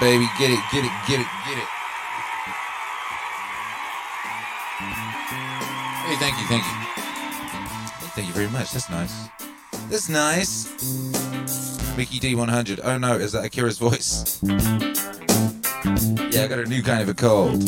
baby. Get it, get it, get it, get it. Hey, thank you, thank you. Hey, thank you very much. That's nice. That's nice. Mickey D100. Oh no, is that Akira's voice? Yeah, I got a new kind of a cold.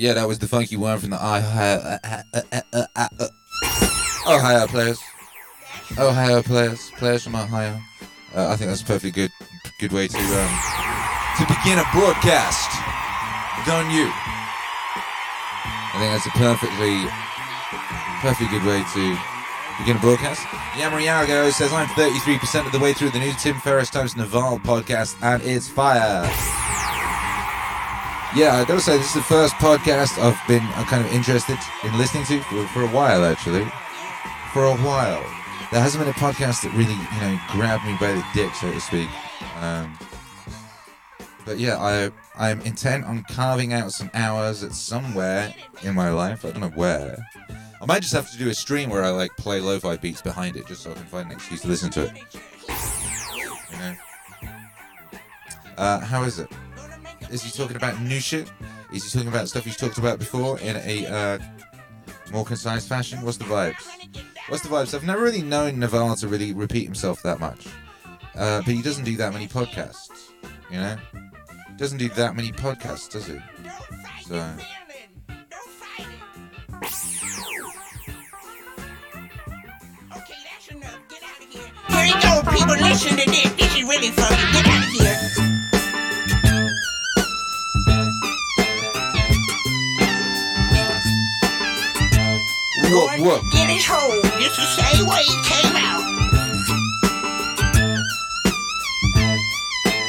Yeah, that was the funky one from the Ohio, uh, uh, uh, Ohio players. Ohio players, players from Ohio. Uh, I think that's a perfectly good, good way to um, to begin a broadcast. Done you. I think that's a perfectly, perfectly good way to begin a broadcast. Yamariago says I'm 33% of the way through the new Tim Ferriss times Naval podcast, and it's fire. Yeah, I gotta say, this is the first podcast I've been uh, kind of interested in listening to for, for a while, actually. For a while. There hasn't been a podcast that really, you know, grabbed me by the dick, so to speak. Um, but yeah, I I'm intent on carving out some hours at somewhere in my life. I don't know where. I might just have to do a stream where I like play lo-fi beats behind it, just so I can find an excuse to listen to it. You know. Uh, how is it? Is he talking about new shit? Is he talking about stuff he's talked about before in a uh, more concise fashion? What's the vibes? What's the vibes? I've never really known Naval to really repeat himself that much. uh, but he doesn't do that many podcasts. You know, doesn't do that many podcasts, does he? So. Here. Go, people. Listen to this. This is really. Get out of here. Whoop. to Get his hole. Just the same way he came out.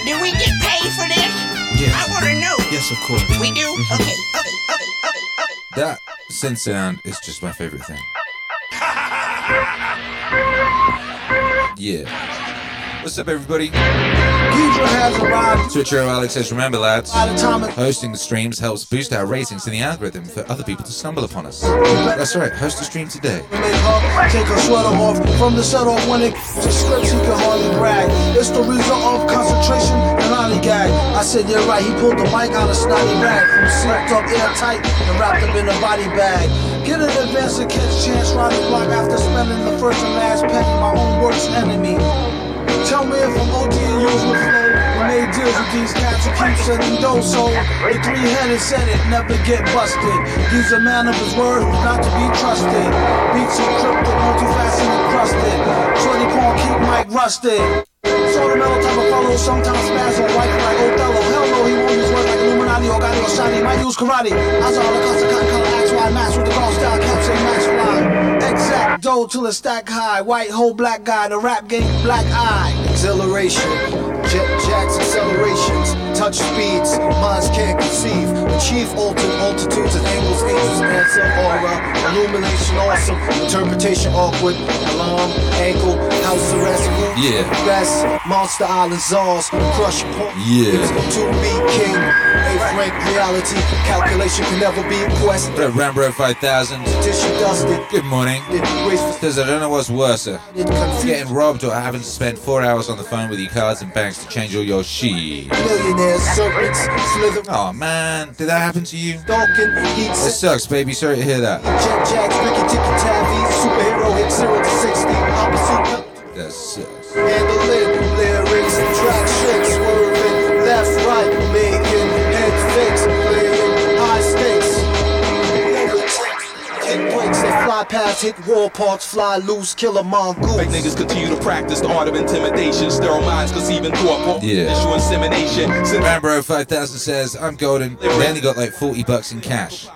Do we get paid for this? Yes. I want to know. Yes, of course. We do? Mm-hmm. Okay, okay, okay, okay, okay. That synth sound is just my favorite thing. Yeah. What's up, everybody? Geedorah has arrived. Twitcher Alex says, remember, lads, By the time it hosting the streams helps boost our ratings in the algorithm for other people to stumble upon us. That's right, host a stream today. take her sweater off from the set off when it scripts he can hardly brag. It's the result of concentration and lollygag. I said, yeah, right. He pulled the mic out of snotty rag from sealed up airtight and wrapped up in a body bag. Get an advance and catch chance ride the block after spending the first and last penny, my own worst enemy. Tell me if I'm OG and use with flow. We made deals with these cats who keep sending dough, so the three-headed said it, never get busted. He's a man of his word who's not to be trusted. Beats encrypted, multifaceted, crusted. Shorty pawn keep Mike rusted. Sort of mellow type of fellow, sometimes spaz on white like Othello. Hell no, he won't use words like Illuminati or Gotti or Shiny. Might use karate. I saw the cost of cotton color axe wide match with the golf style caps and max fly. Exact dough till it's stack high. White hole black guy, the rap game black eye. Exhilaration, jet jacks, accelerations, touch speeds, minds can't conceive. Achieve alternate altitudes and angles, angels answer, aura, illumination awesome, interpretation awkward, alarm, ankle, house arrest, Yeah. best, monster island czars, crush point, Yeah. to be king, eighth rank reality, calculation can never be a quest, What up, 5000? tissue dusted, Good morning. Says, I don't know what's worse, getting robbed or having to spend four hours on the phone with your cards and banks to change all your shit. Serpents, slither, Oh man, did that happen to you? stalking, It sucks, baby. Sorry to hear that. Jet Jacks, Ricky Ticky superhero hit 0 to 60, opposite That sucks. handling, lyrics, track shit, swerving, left, right, making head breaks, they fly past, hit wall parks, fly loose, kill a mongoose. Fake niggas continue to practice the art of intimidation. Sterile minds conceiving thought. Yeah. Issue insemination. Since Rambro 5000 says, I'm golden. They only got like 40 bucks in cash.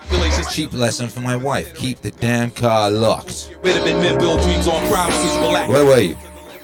Cheap lesson for my wife. Keep the damn car locked. rid of men build dreams on promises. Relax. Where were you?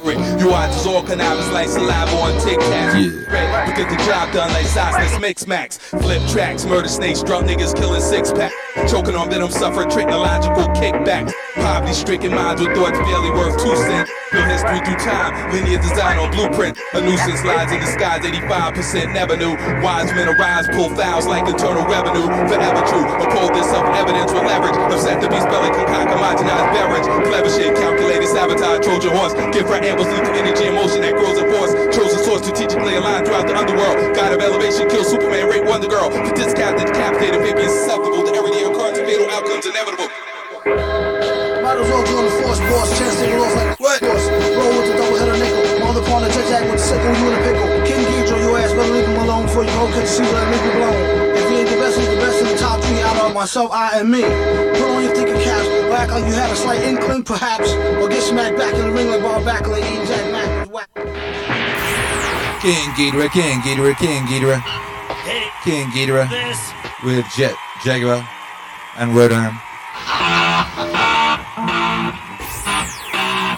You watch as all cannabis like saliva on Tic Tac. Yeah. To get the job done like sauceless mix max. Flip tracks, murder snakes, drunk niggas killing six pack. Choking on venom, suffer technological kickback. Poverty stricken minds with thoughts barely worth two cents. Build history through time, linear design on blueprint. A nuisance lies in disguise, 85% never knew. Wise men arise, pull fouls like internal revenue. Forever true, uphold this self evidence with leverage. Upset the beast belly, concoct homogenized beverage. Clever shit, calculated sabotage, Trojan horse. Give her ambush, lethal energy and motion that grows in force. Chosen source, strategically aligned throughout the underworld. God of elevation, kill Superman, rape Wonder Girl. For this captain, decapitated, baby, susceptible to occurrence. Fatal outcomes inevitable. Might as well join the force, boss. Chance take off like what? Force. Roll with the double header nickel. On the corner, jet jack with the sickle, you in a pickle. King Geedorah, your ass better leave him alone before you go catch the seal and make blown. If he ain't the best, he's the best in the top three out of myself, I, and me. Put on your thinking caps, or act like you had a slight inkling, perhaps. Or get smacked back in the ring like Bob Backlund, eating Jack Mack was whack. King Geedorah, King Geedorah, King Geedorah. King Geedorah with Jet Jaguar and Rodan.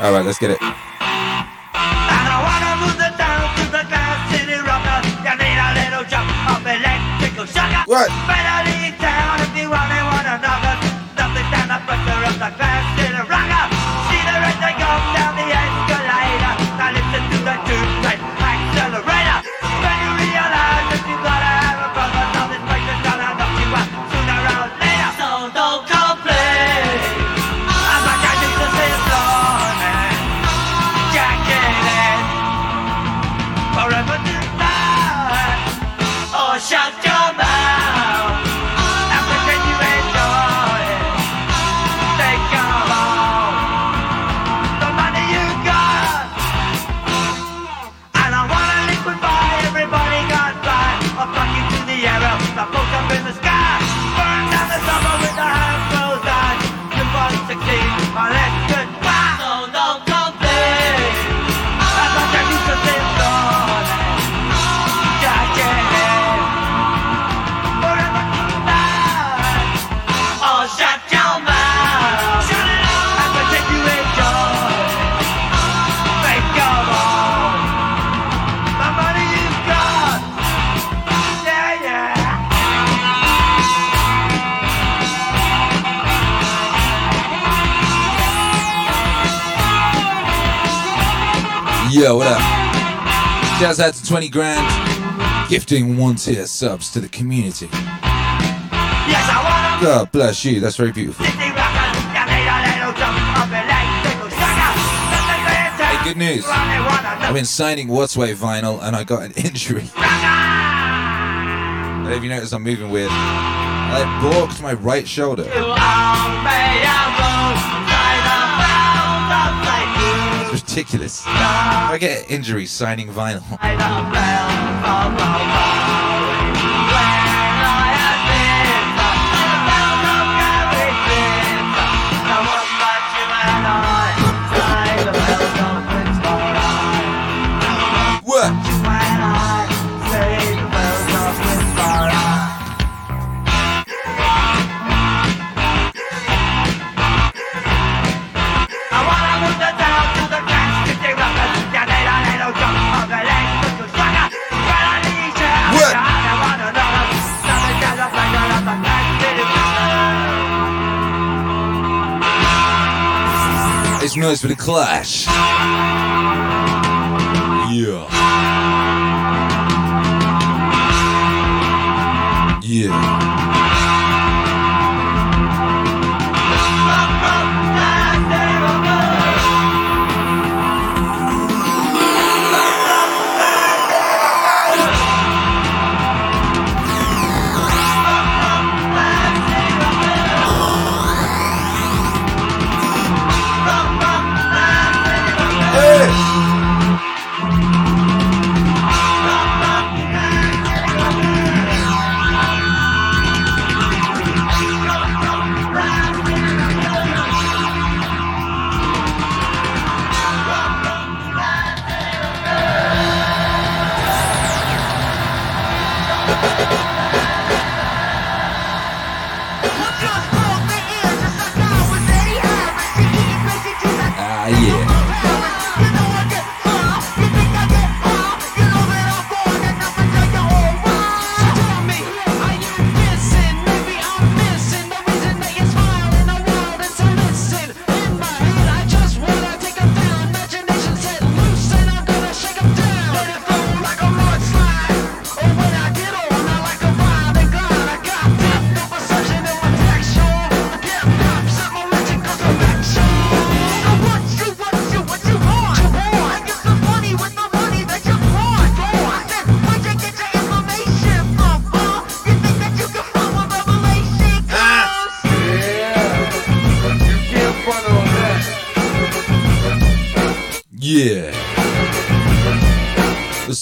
Alright, let's get it. I don't wanna move the down to the Clash city rocker. You need a little jump of electrical shocker. What? Better leave town if you want another. Nothing the pressure of the Clash Yo, what up? Jazz out to 20 grand. Gifting one tier subs to the community. Yes, I wanna God bless you. That's very beautiful. city rocker. You need a little jump of electrical sucker. Nothing better. Hey, good news. I've been signing What's Way vinyl and I got an injury. I don't know if you noticed I'm moving weird. I balked my right shoulder. Ridiculous. I get injuries signing vinyl. Noise for the clash. Yeah. Yeah.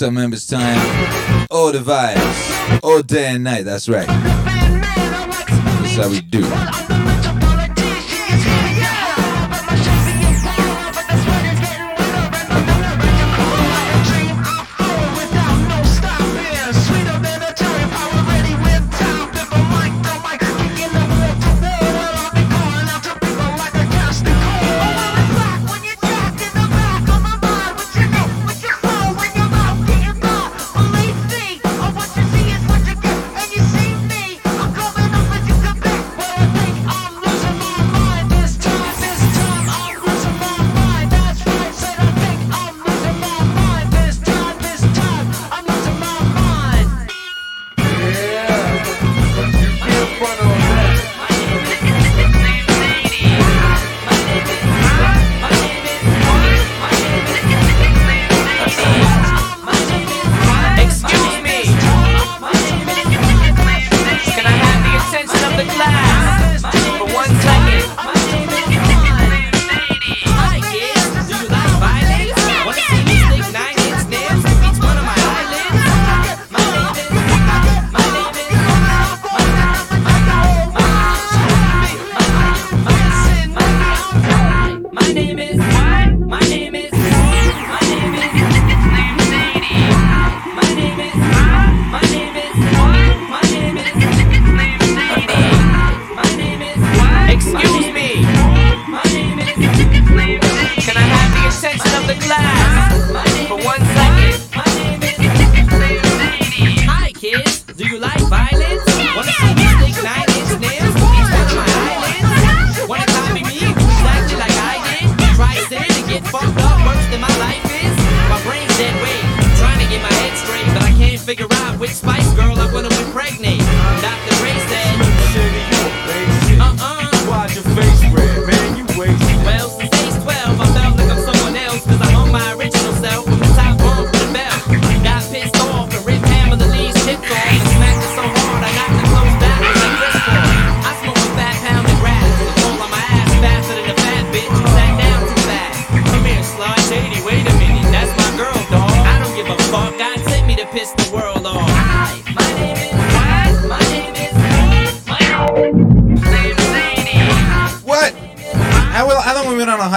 Up, members? Time. All the vibes. All day and night. That's right. That's how we do.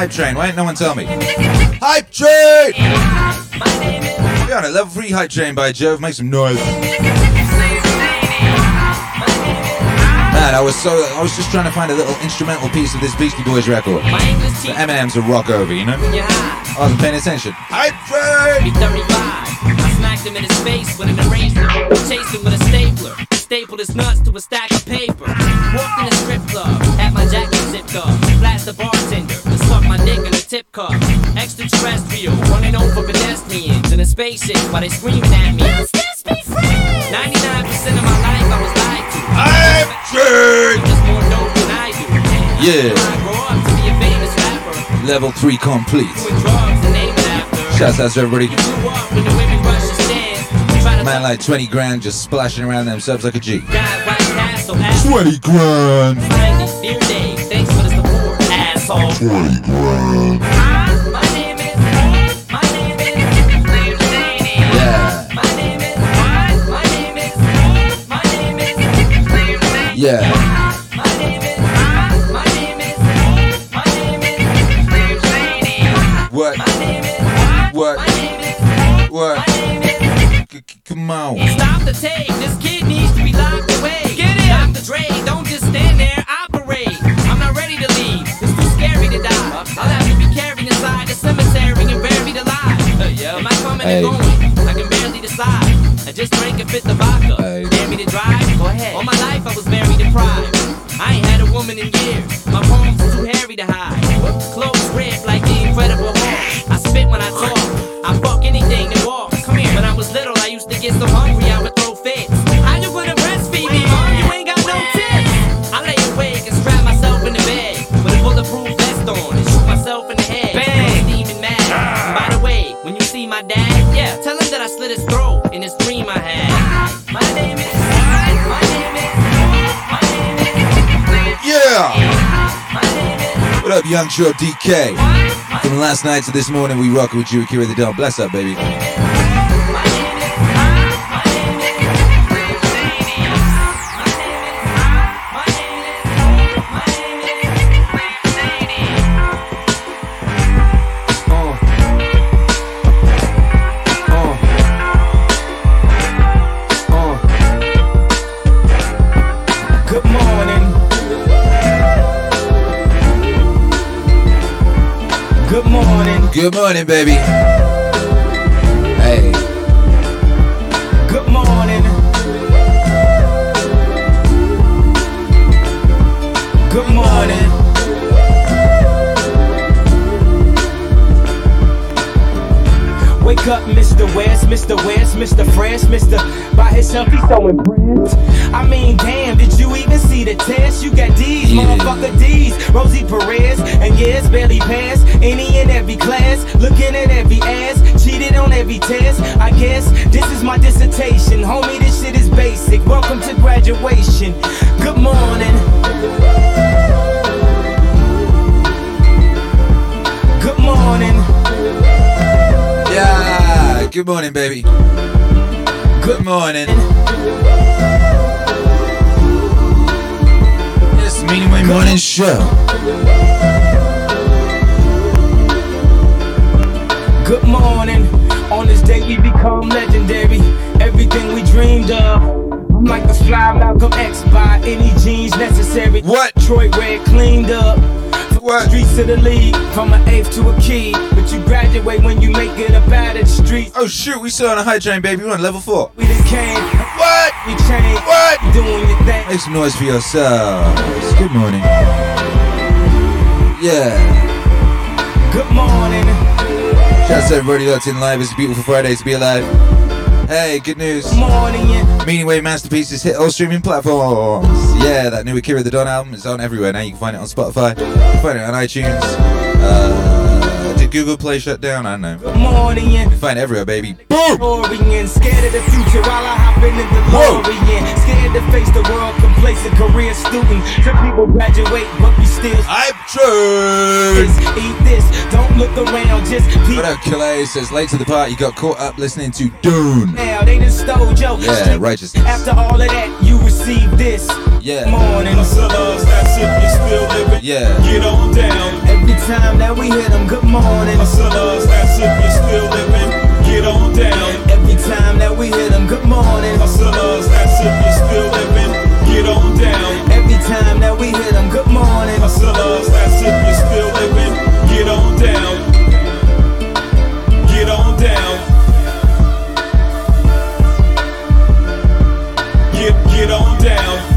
Hype train? Why didn't no one tell me? Hype train! We're on a level 3 hype train by Jove. Make some noise. Man, I was so I was just trying to find a little instrumental piece of this Beastie Boys record. The Eminem's a rock over, you know? I wasn't paying attention. Hype train! 35. I smacked him in his face with an eraser. Chased him with a stapler. Stapled his nuts to a stack of paper. Walked in a strip club. Had my jacket zipped up. Flashed the bartender. Tip cup. Extraterrestrial. Running over pedestrians in a spaceship while they screaming at me. 99% of my life I was lied to. Hype train! Just more dope than I do. Yeah. I grow up to be a famous rapper. Level 3 complete. Doing drugs and named after. Shouts out to everybody. Grew up when the women rush the stands. Try to Man like 20 grand just splashing around themselves like a G. God, White Castle, ass 20 grand! Name is, Slim Shady. Yeah. Yeah. What? What? What? Come on. Stop the tape. This kid needs to be locked away. Get him. Dr. Dre, don't just stand there. I'll have to be carried inside the cemetery and buried alive. Am I coming Hey. or going? I can barely decide. I just drank and fit the vodka. Hey. Dare me to drive? Go ahead. All my life I was very deprived. I ain't had a woman in years. My palms are too hairy to hide. Clothes ripped like the Incredible up, Young Short DK? From last night to this morning, we rock with you, Akira the Don. Bless up, baby. Good morning, baby. Hey. Good morning. Good morning. Wake up, Mr. West, Mr. West, Mr. Fresh, Mr. By himself, he's so impressed. I mean, damn, did you even see the test? You got Yeah. D's. Rosie Perez, and yes, barely passed any and every class. Looking at every ass, cheated on every test. I guess this is my dissertation. Homie, this shit is basic. Welcome to graduation. Good morning. Good morning. Yeah. Good morning, baby. Good morning. My Morning Show. Good morning. On this day we become legendary. Everything we dreamed of. I'm like the fly Malcolm X by any jeans necessary. What? Troy red cleaned up. What? Streets of the league, from an eighth to a key. But you graduate when you make it up out of the streets. Oh, shoot, we still on a high train, baby. We're on level four. We done came? We changed. What? Doing your thing. Make some noise for yourselves. Good morning. Yeah. Good morning. Shouts out to everybody that's in live. It's a beautiful Friday to be alive. Hey, good news. Morning. Meaningwave Masterpieces hit all streaming platforms. Yeah, that new Akira the Don album is on everywhere now. You can find it on Spotify, you can find it on iTunes. Uh, did Google Play shut down? I don't know. Good morning. You find everywhere, baby. Boom! Orion, scared of the future while I hop in the Whoa. DeLorean. Scared to face the world, complacent career student. Some people graduate, but we still I'm true. this, eat this. Don't look around, just peep What up, Calais? Says late to the party, got caught up listening to Dune. now. They done stole Joe. Yeah, righteousness. After all of that, you receive this Yeah. morning. Hustlers, that's if you're still living. Yeah. Get on down. Every time that we hit them, good morning. Hustlers, uh, that's if you're still living, get on down. Every time that we hit them, good morning. Hustlers, uh, that's if you're still living, get on down. Every time that we hit them, good morning. Hustlers, uh, that's if you're still living, get on down. Get on down. Get get on down.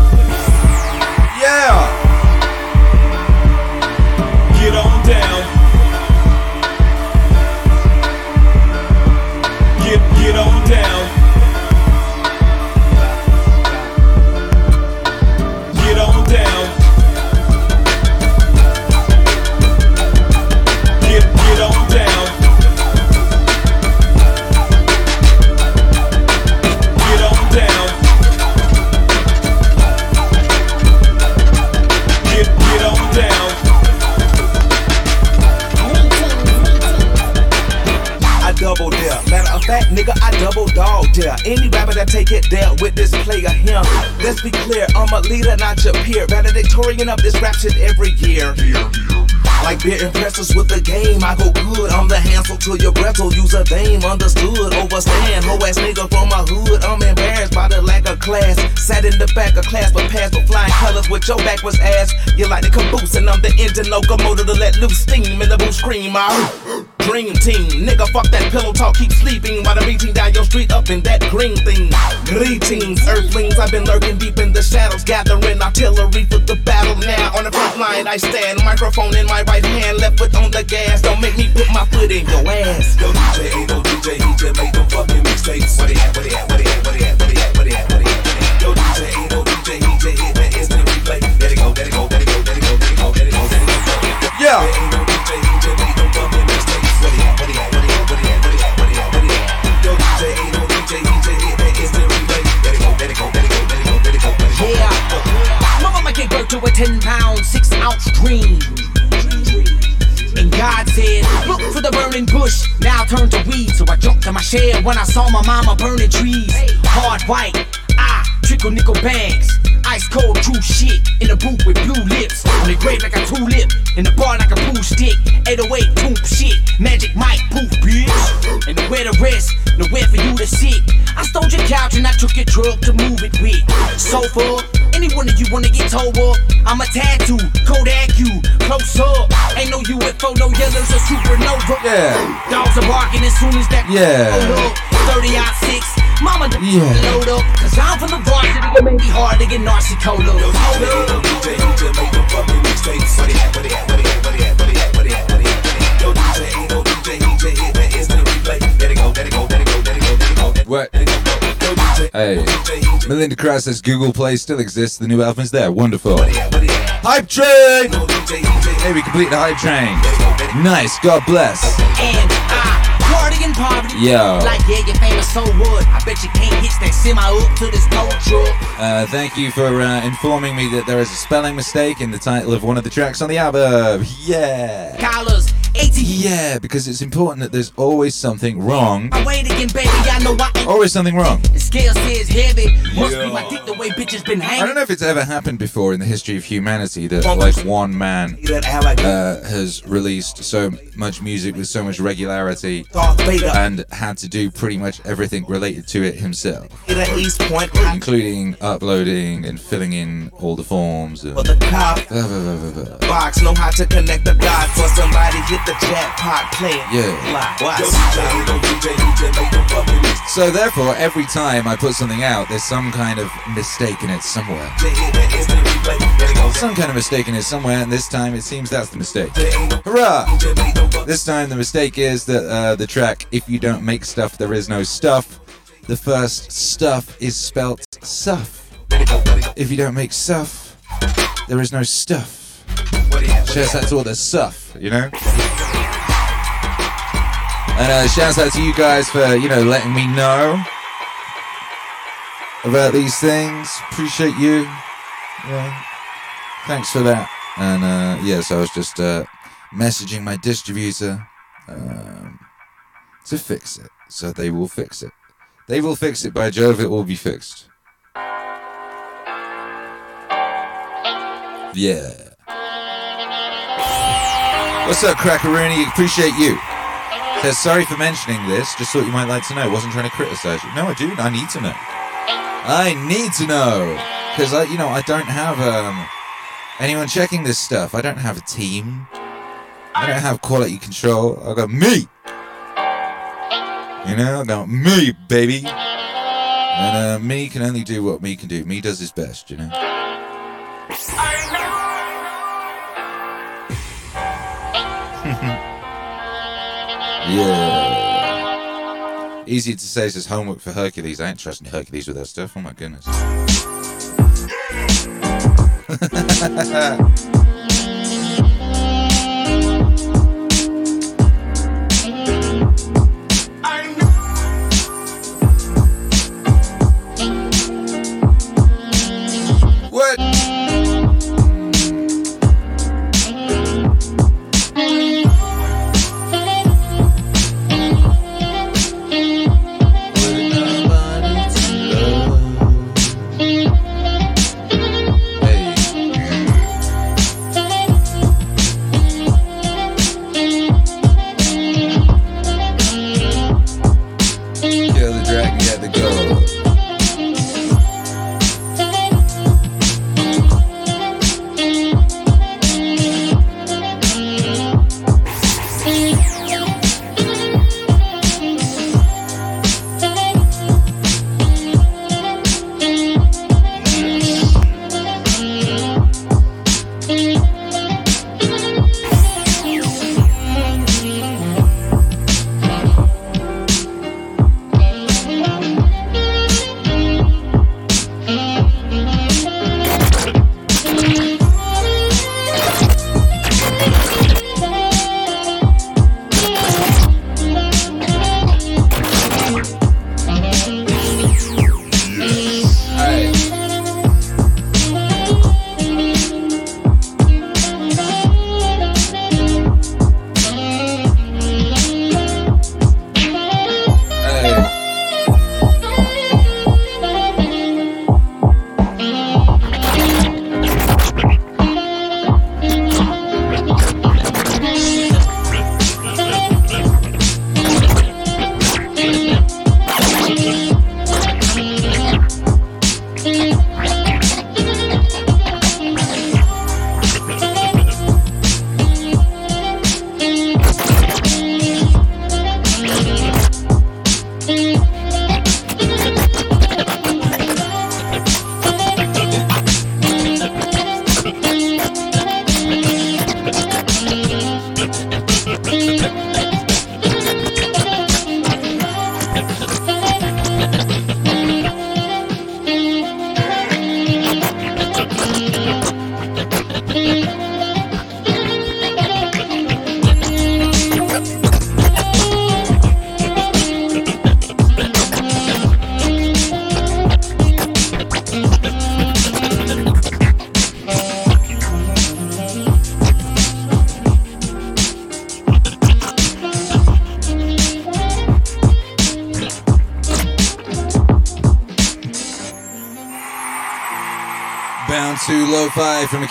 Any rapper that take it there with this player him. Let's be clear, I'm a leader, not your peer. Valedictorian of this rap shit every year. Like beer impressors with the game, I go good. I'm the Hansel to your Gretel. Use a dame, understood. Overstand, hoe ass nigga from my hood. I'm embarrassed by the lack of class. Sat in the back of class, but passed with flying colors with your backwards ass. You like the caboose, and I'm the engine locomotive to let loose steam in the booth scream. I dream team, nigga, fuck that pillow talk, keep sleeping while I'm reaching down your street up in that green thing. Greetings, earthlings, I've been lurking deep in the shadows, gathering artillery for the battle. Now on the front line I stand, microphone in my right hand, left foot on the gas. Don't make me put my foot in your ass. Yo, DJ, ain't no DJ, he just made them fucking mixtapes. What they at? Where they at? Where they at? Where they at? Where they at? Where they at? Where they at? Yo, DJ, ain't no DJ, he just hit that instant replay. Let it go, let it go, let it go, let it go, let it go, let it go, let it go. Yeah. Ain't no DJ, he just to a 10 pound, 6 ounce dream. And God said, Look for the burning bush, now turn to weed. So I jumped to my shed when I saw my mama burning trees. Hard white, I trickle nickel bags. Ice cold, true shit. In a booth with blue lips. On the grave like a tulip. In the bar like a pool stick. 808 poop shit. Magic Mike poof, bitch. And nowhere to rest, nowhere for you to sit. I stole your couch and I took your truck to move it with. Sofa, any one of you wanna get towed up? I'm a tattoo, Kodak you, close up. Ain't no UFO, no yellows or supernova. Yeah. Dogs are barking as soon as that Yeah. load up. 30 out 6. Mama, the Yeah. load up. Cause I'm from the varsity, it may be hard to get Narcy Cola. Yo, DJ, ain't no DJ, he them fucking mixtapes. At? At? At? At? At? At? At? Yo, DJ, ain't no DJ, he just hit that instant replay. Let it go, let it go, let it go, What? Let it go. Yo, DJ, Hey. DJ, he just Melinda Cross says Google Play still exists. The new album is there. Wonderful. where they at? Where they at? Hype train. No DJ, he just Hey, we complete the hype train. Nice. God bless. And I party in poverty. Yo. Like, yeah, you're famous, so what? I bet you can't hitch that semi up to this truck. Uh, thank you for uh, informing me that there is a spelling mistake in the title of one of the tracks on the album. Yeah. Collars, 18. Yeah, because it's important that there's always something wrong. I wait again, baby. I know I ain't. Always something wrong. The scale says heavy. Must be my dick the way bitches been I don't know if it's ever happened before in the history of humanity that like one man uh, has released so much music with so much regularity and had to do pretty much everything related to it himself, Hit a East Point. including uploading and filling in all the forms. And box, know how to connect the dots for somebody the jackpot playing. Yeah. Like, watch. Yo, DJ, ain't no DJ, he just made them fucking mixtapes. So therefore, every time I put something out, there's some kind of mistake in it somewhere. Hit that instant replay. Let it go. Some kind of mistake in it somewhere, and this time it seems that's the mistake. There ain't no Hurrah! DJ made them fucking This time the mistake is that uh, the track "If You Don't Make Stuff, There Is No Stuff." The first stuff is spelt suff. Let it go, let it go. If you don't make stuff, there is no stuff. Where they at? Where they Shouts at? out to all the stuff, you know. And uh, shouts out to you guys for you know letting me know about these things. Appreciate you. Yeah. Thanks for that. And uh, yeah, so I was just uh, messaging my distributor um, to fix it. So they will fix it. They will fix it. By Jove, it will be fixed. Yeah. What's up, Crackaroonie? Appreciate you. Says sorry for mentioning this. Just thought you might like to know. Wasn't trying to criticize you. No, I do. I need to know. I need to know because I, you know, I don't have um anyone checking this stuff. I don't have a team. I don't have quality control. I got me. You know, I got me, baby. And uh, me can only do what me can do. Me does his best, you know. Yeah. Easy to say says his homework for Hercules. I ain't trusting Hercules with that stuff. Oh my goodness.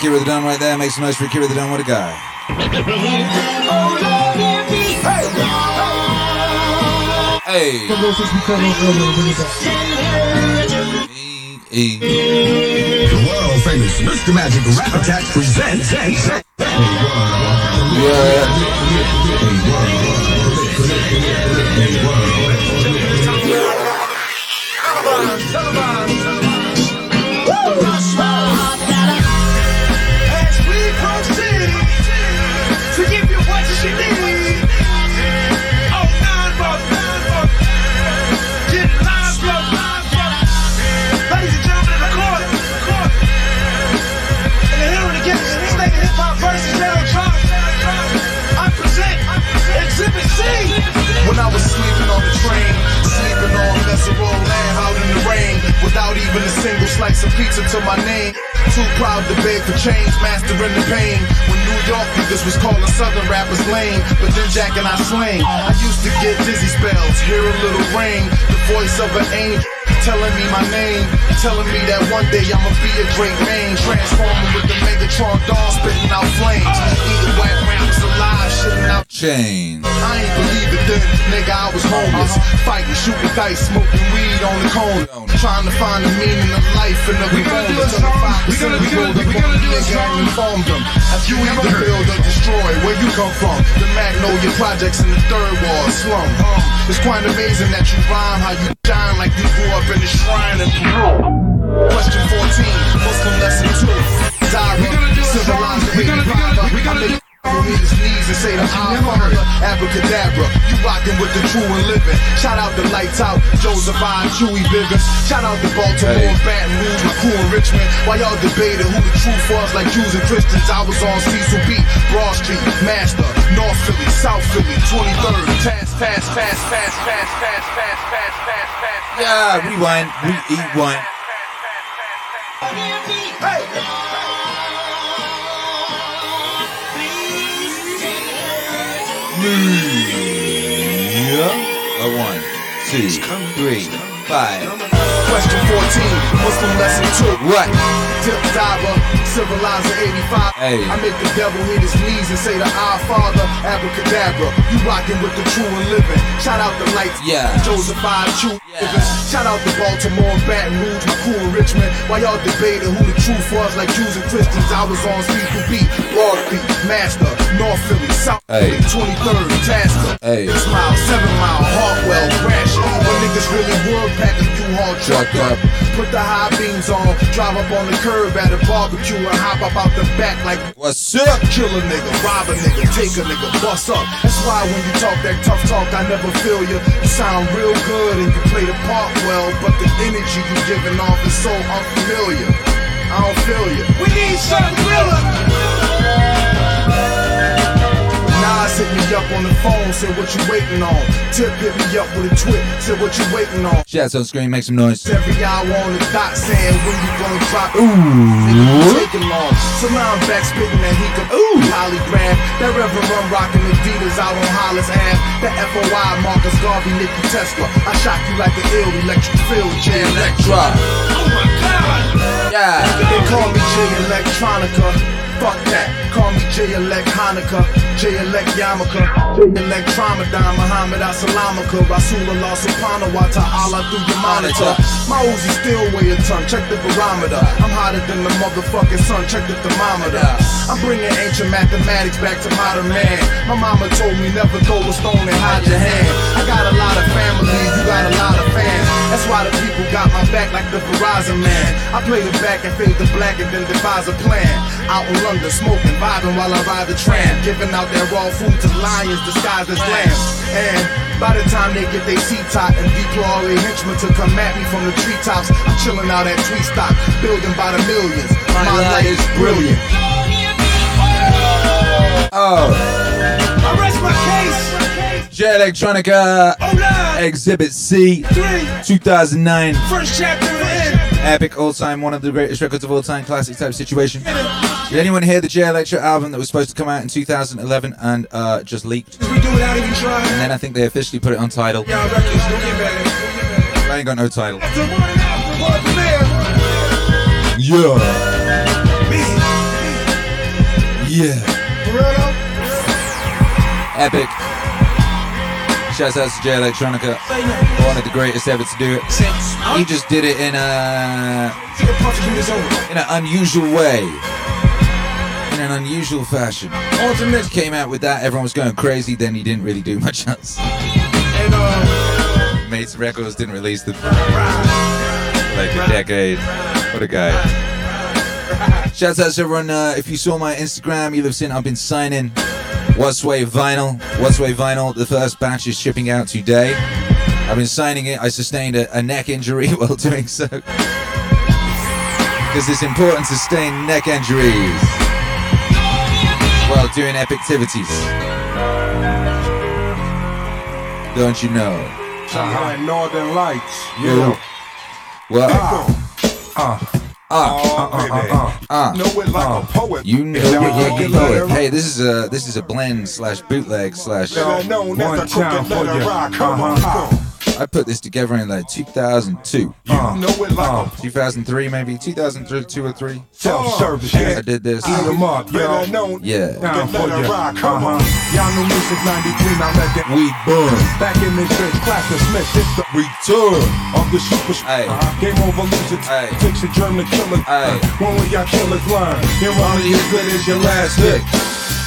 lo-fi the Don right there. Make some noise for Akira the Don. What a guy. Hey. Back. The world famous Mr. Magic Rap Attack presents. As slice of pizza to my name. Too proud to beg for change, mastering the pain. When New York niggas was calling Southern rappers lame, but then Jack and I slang. I used to get dizzy spells, hear a little rain, the voice of an angel. telling me my name, telling me that one day I'ma be a great man, transforming with the Megatron dog spitting out flames, eating whack rappers alive, shitting out. Chains. I ain't believe it then, nigga. I was homeless, fighting, shooting dice, smoking weed on the corner, trying to find the meaning of life in the moment. Till the five percent we rolled up on the nigga informed them. You either build or destroy. Where you come from? The Magnolia Projects in the third ward slum. Um, it's quite amazing that you rhyme how you shine like you grew up in the shrine in Peru. Question 14, Muslim lesson 2. Dara, civilized the 85. I make on his knees and say the I father, abracadabra. You rockin' with the true and living. Shout out the lights out, Joseph I, Chewy Biggers. Shout out the Baltimore, Baton Rouge, my crew in Richmond. While y'all debated who the truth was, like Jews and Christians, I was on Cecil B, Broad Street, Master, North Philly, South Philly, 23rd, Task, Task, Task, Task, Task, Task, Task, Task, Task, Task. Yeah, rewind, rewind. Yeah. A one, two, three, five. Question 14, Muslim lesson 2. What? Tip diver, civilizer 85. Hey. I make the devil hit his knees and say to Our Father, abracadabra. You rockin' with the true and living. Shout out the lights, Yeah. Joseph I, Chew. Shout out to Baltimore, and Baton Rouge, my crew in Richmond. While y'all debating who the truth was, like Jews and Christians, I was on Cecil B, Broad Street, Master, North Philly, South Hey. Philly, 23rd, Tasker, Hey. Six Mile, Seven Mile, Hartwell, Gratiot. When niggas really would pack a U-Haul truck up. Put the high beams on, drive up on the curb at a barbecue and hop up out the back like What's up? Kill a nigga, rob a nigga, take a nigga, bust up. That's why when you talk that tough talk, I never feel you. You sound real good and you play the part well, but the energy you giving off is so unfamiliar. I don't feel you. We need something realer. Nas hit me up on the phone, said what you waiting on. Tip hit me up with a twit, said what you waiting on. Shouts on screen, make some noise. Every hour on the dot saying when you gonna drop. Ooh. Taking long. So now I'm back spitting that he could ooh polygraph. That Reverend Run rocking Adidas out on Hollis Ave. That FOI Marcus Garvey, Nicky Tesla. I shock you like an ill electric field, J Electra. Oh my god! Yeah. They call me Jay Electronica. Fuck that. Call me J Elect Hanukkah. J Elect Yamaka. J Elect Tramadon. Muhammad Assalamaka. Rasulullah Subhanahu wa ta'ala through your monitor. My Uzi still weigh a ton. Check the barometer. I'm hotter than the motherfucking sun. Check the thermometer. I'm bringing ancient mathematics back to modern man. My mama told me never throw a stone and hide your hand. I got a lot of family. You got a lot of fans. That's why the people got my back like the Verizon man. I play the back and fade the black and then devise a plan. Out in London, smoking, vibing while I ride the tram. Giving out that raw food to lions disguised as lambs. And by the time they get their seat top and deploy all their henchmen to come at me from the treetops, I'm chilling out at Tree Stock, building by the millions. My, life is brilliant. Oh. My case! Jay Electronica Exhibit C 2009 First chapter of the end. Epic all time, one of the greatest records of all time, classic type situation. Did anyone hear the J Electra album that was supposed to come out in 2011 and uh, just leaked? We do without even trying. And then I think they officially put it on Tidal. Y'all records, don't get mad. Don't get mad. I ain't got no Tidal. After one and after one premiere. Yeah. Yeah. Epic. Shouts out to Jay Electronica. One of the greatest ever to do it. He just did it in a in an unusual way. In an unusual fashion. Ultimate. Came out with that, everyone was going crazy, then he didn't really do much else. Uh, Mates Records didn't release them like a decade. What a guy. Shouts out to everyone. Uh, if you saw my Instagram, you'll have seen I've been signing What's Way Vinyl. What's Way Vinyl, the first batch is shipping out today. I've been signing it. I sustained a, a neck injury while doing so. Because it's important to sustain neck injuries while doing epic activities. Don't you know? Uh-huh. Northern Lights. Yo. What? Uh, Ah, uh, uh, ah. Know it like a poet. You know Now it like a poet. Hey, this is a this is a blend slash bootleg slash. Better known as One time for rock. Come Uh-huh. come on. I put this together in like 2002. Uh, know it like 2003 maybe 2003 2002 or 3 Self-service, I did this Eat 'em up, yo. known. yeah Down for ya. Uh-huh. Y'all new music 93, now let that weed burn. Back in the bitch, class Smith, it's the return of the super uh-huh. Game over, lose it. Takes a germ to kill it. Uh, One way y'all killers learn. You're only as good as your last hit.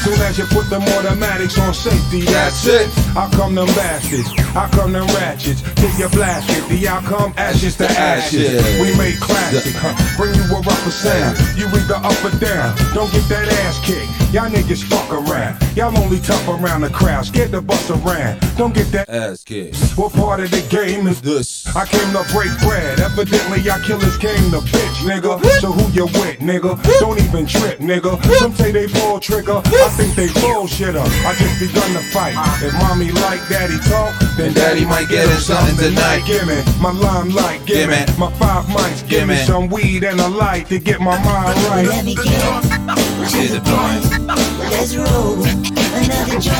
Soon as you put them automatics on safety, that's it. How come them bastards? How come them ratchets? Till you blast it. The outcome, ashes to ashes. Ashes. We make classic, huh? Bring you a rougher sound. You either up or down. Don't get that ass kicked. Y'all niggas fuck around. Y'all only tough around the crowd. Scared to bust around. Don't get that ass kicked. What part of the game is this? I came to break bread. Evidently, y'all killers came to bitch, nigga. So who you with, nigga? Don't even trip, nigga. Some say they pull trigger. I think they bullshitter. I just begun to fight. If mommy like daddy talk, then daddy might get him something tonight. Give me my limelight. Give me my five mics. Give me some weed and a light to get my mind right. Let me get to the point. Let's roll another joint.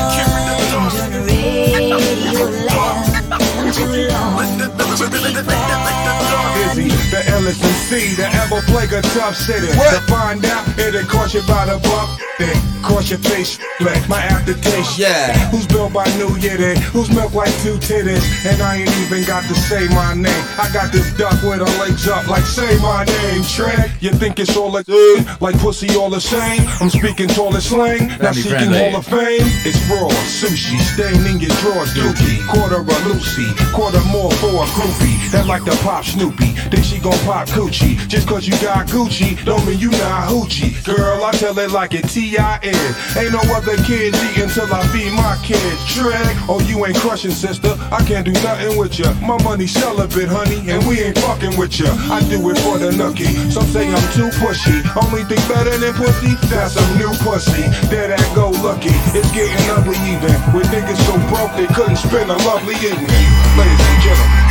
Turn the radio MC to ever play a tough city. To find out, it'll cost you about a buck. Then cost your face, split my aftertaste. Yeah. Who's built by New Year then? Who's milk like two titties? And I ain't even got to say my name. I got this duck with her legs up, like say my name, Trent. You think it's all like, uh, like pussy all the same? I'm speaking tall as slang. Now Family seeking friendly. Hall of Fame. It's raw sushi, staying in your drawers, dookie. Quarter a Lucy, quarter more for a groupie. That like to pop Snoopy. Think she gon' pop coochie. Just cause you got Gucci, don't mean you not hoochie. Girl, I tell it like it T.I.N. Ain't no other kids eating till I feed my kids. Trick, oh you ain't crushing, sister. I can't do nothing with ya. My money celibate, honey, and we ain't fucking with ya. I do it for the nookie. Some say I'm too pushy. Only thing better than pussy, that's some new pussy. There that go lucky. It's getting ugly even. With niggas so broke they couldn't spend a lovely evening. Ladies and gentlemen,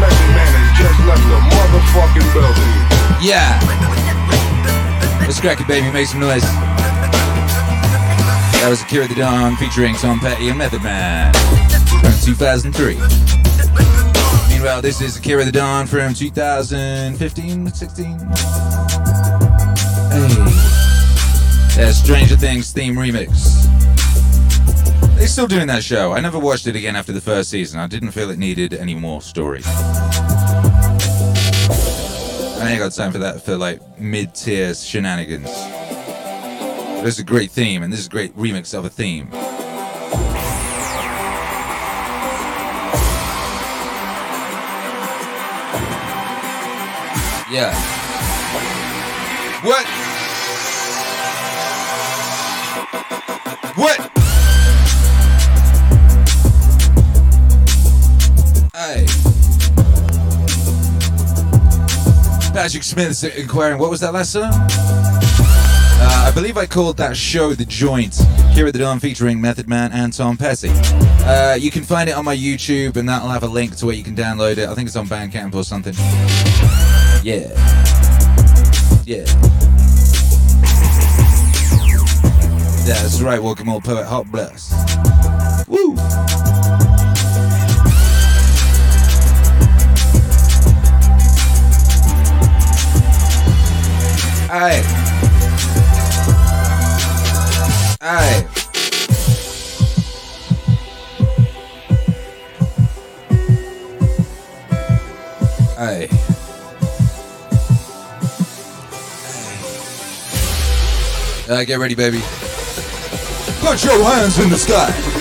Legend Man just left the motherfucking building. Yeah. Let's crack it, baby. Make some noise. That was Akira the Don featuring Tom Petty and Method Man from 2003. Meanwhile, this is Akira the Don from 2015, 16. Hey. That's Stranger Things theme remix. They're still doing that show. I never watched it again after the first season. I didn't feel it needed any more story. I ain't got time for that for like mid-tier shenanigans. This is a great theme, and this is a great remix of a theme. Yeah. What? What? Patrick Smith's inquiring, what was that last song? Uh, I believe I called that show The Joint. Akira the Don featuring Method Man and Tom Petty. Uh, you can find it on my YouTube and that'll have a link to where you can download it. I think it's on Bandcamp or something. Yeah. Yeah. That's right, welcome all poet hot bless. Woo! Aye. Aye. Aye. Uh, get ready, baby. Put your hands in the sky.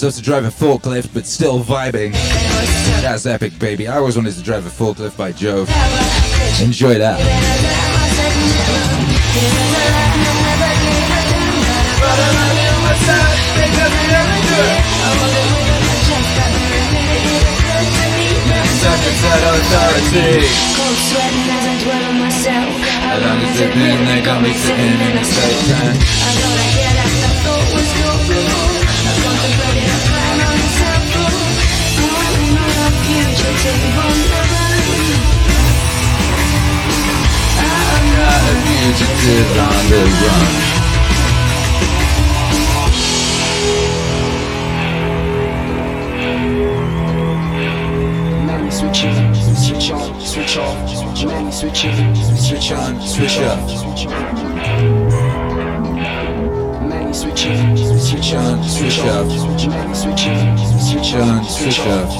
Times I to drive a forklift, but still vibing. That's epic, baby. I always wanted to drive a forklift by Jove. Enjoy that. Cold sweating as I dwell on myself. How long has it been? They got me sitting in a state pen. I gotta get fugitive on the run. On. Many switch in, switch on, switch off. Many switch in, switch on, switch off. Many switch in, switch on, switch off. Many switch in, switch on, switch off.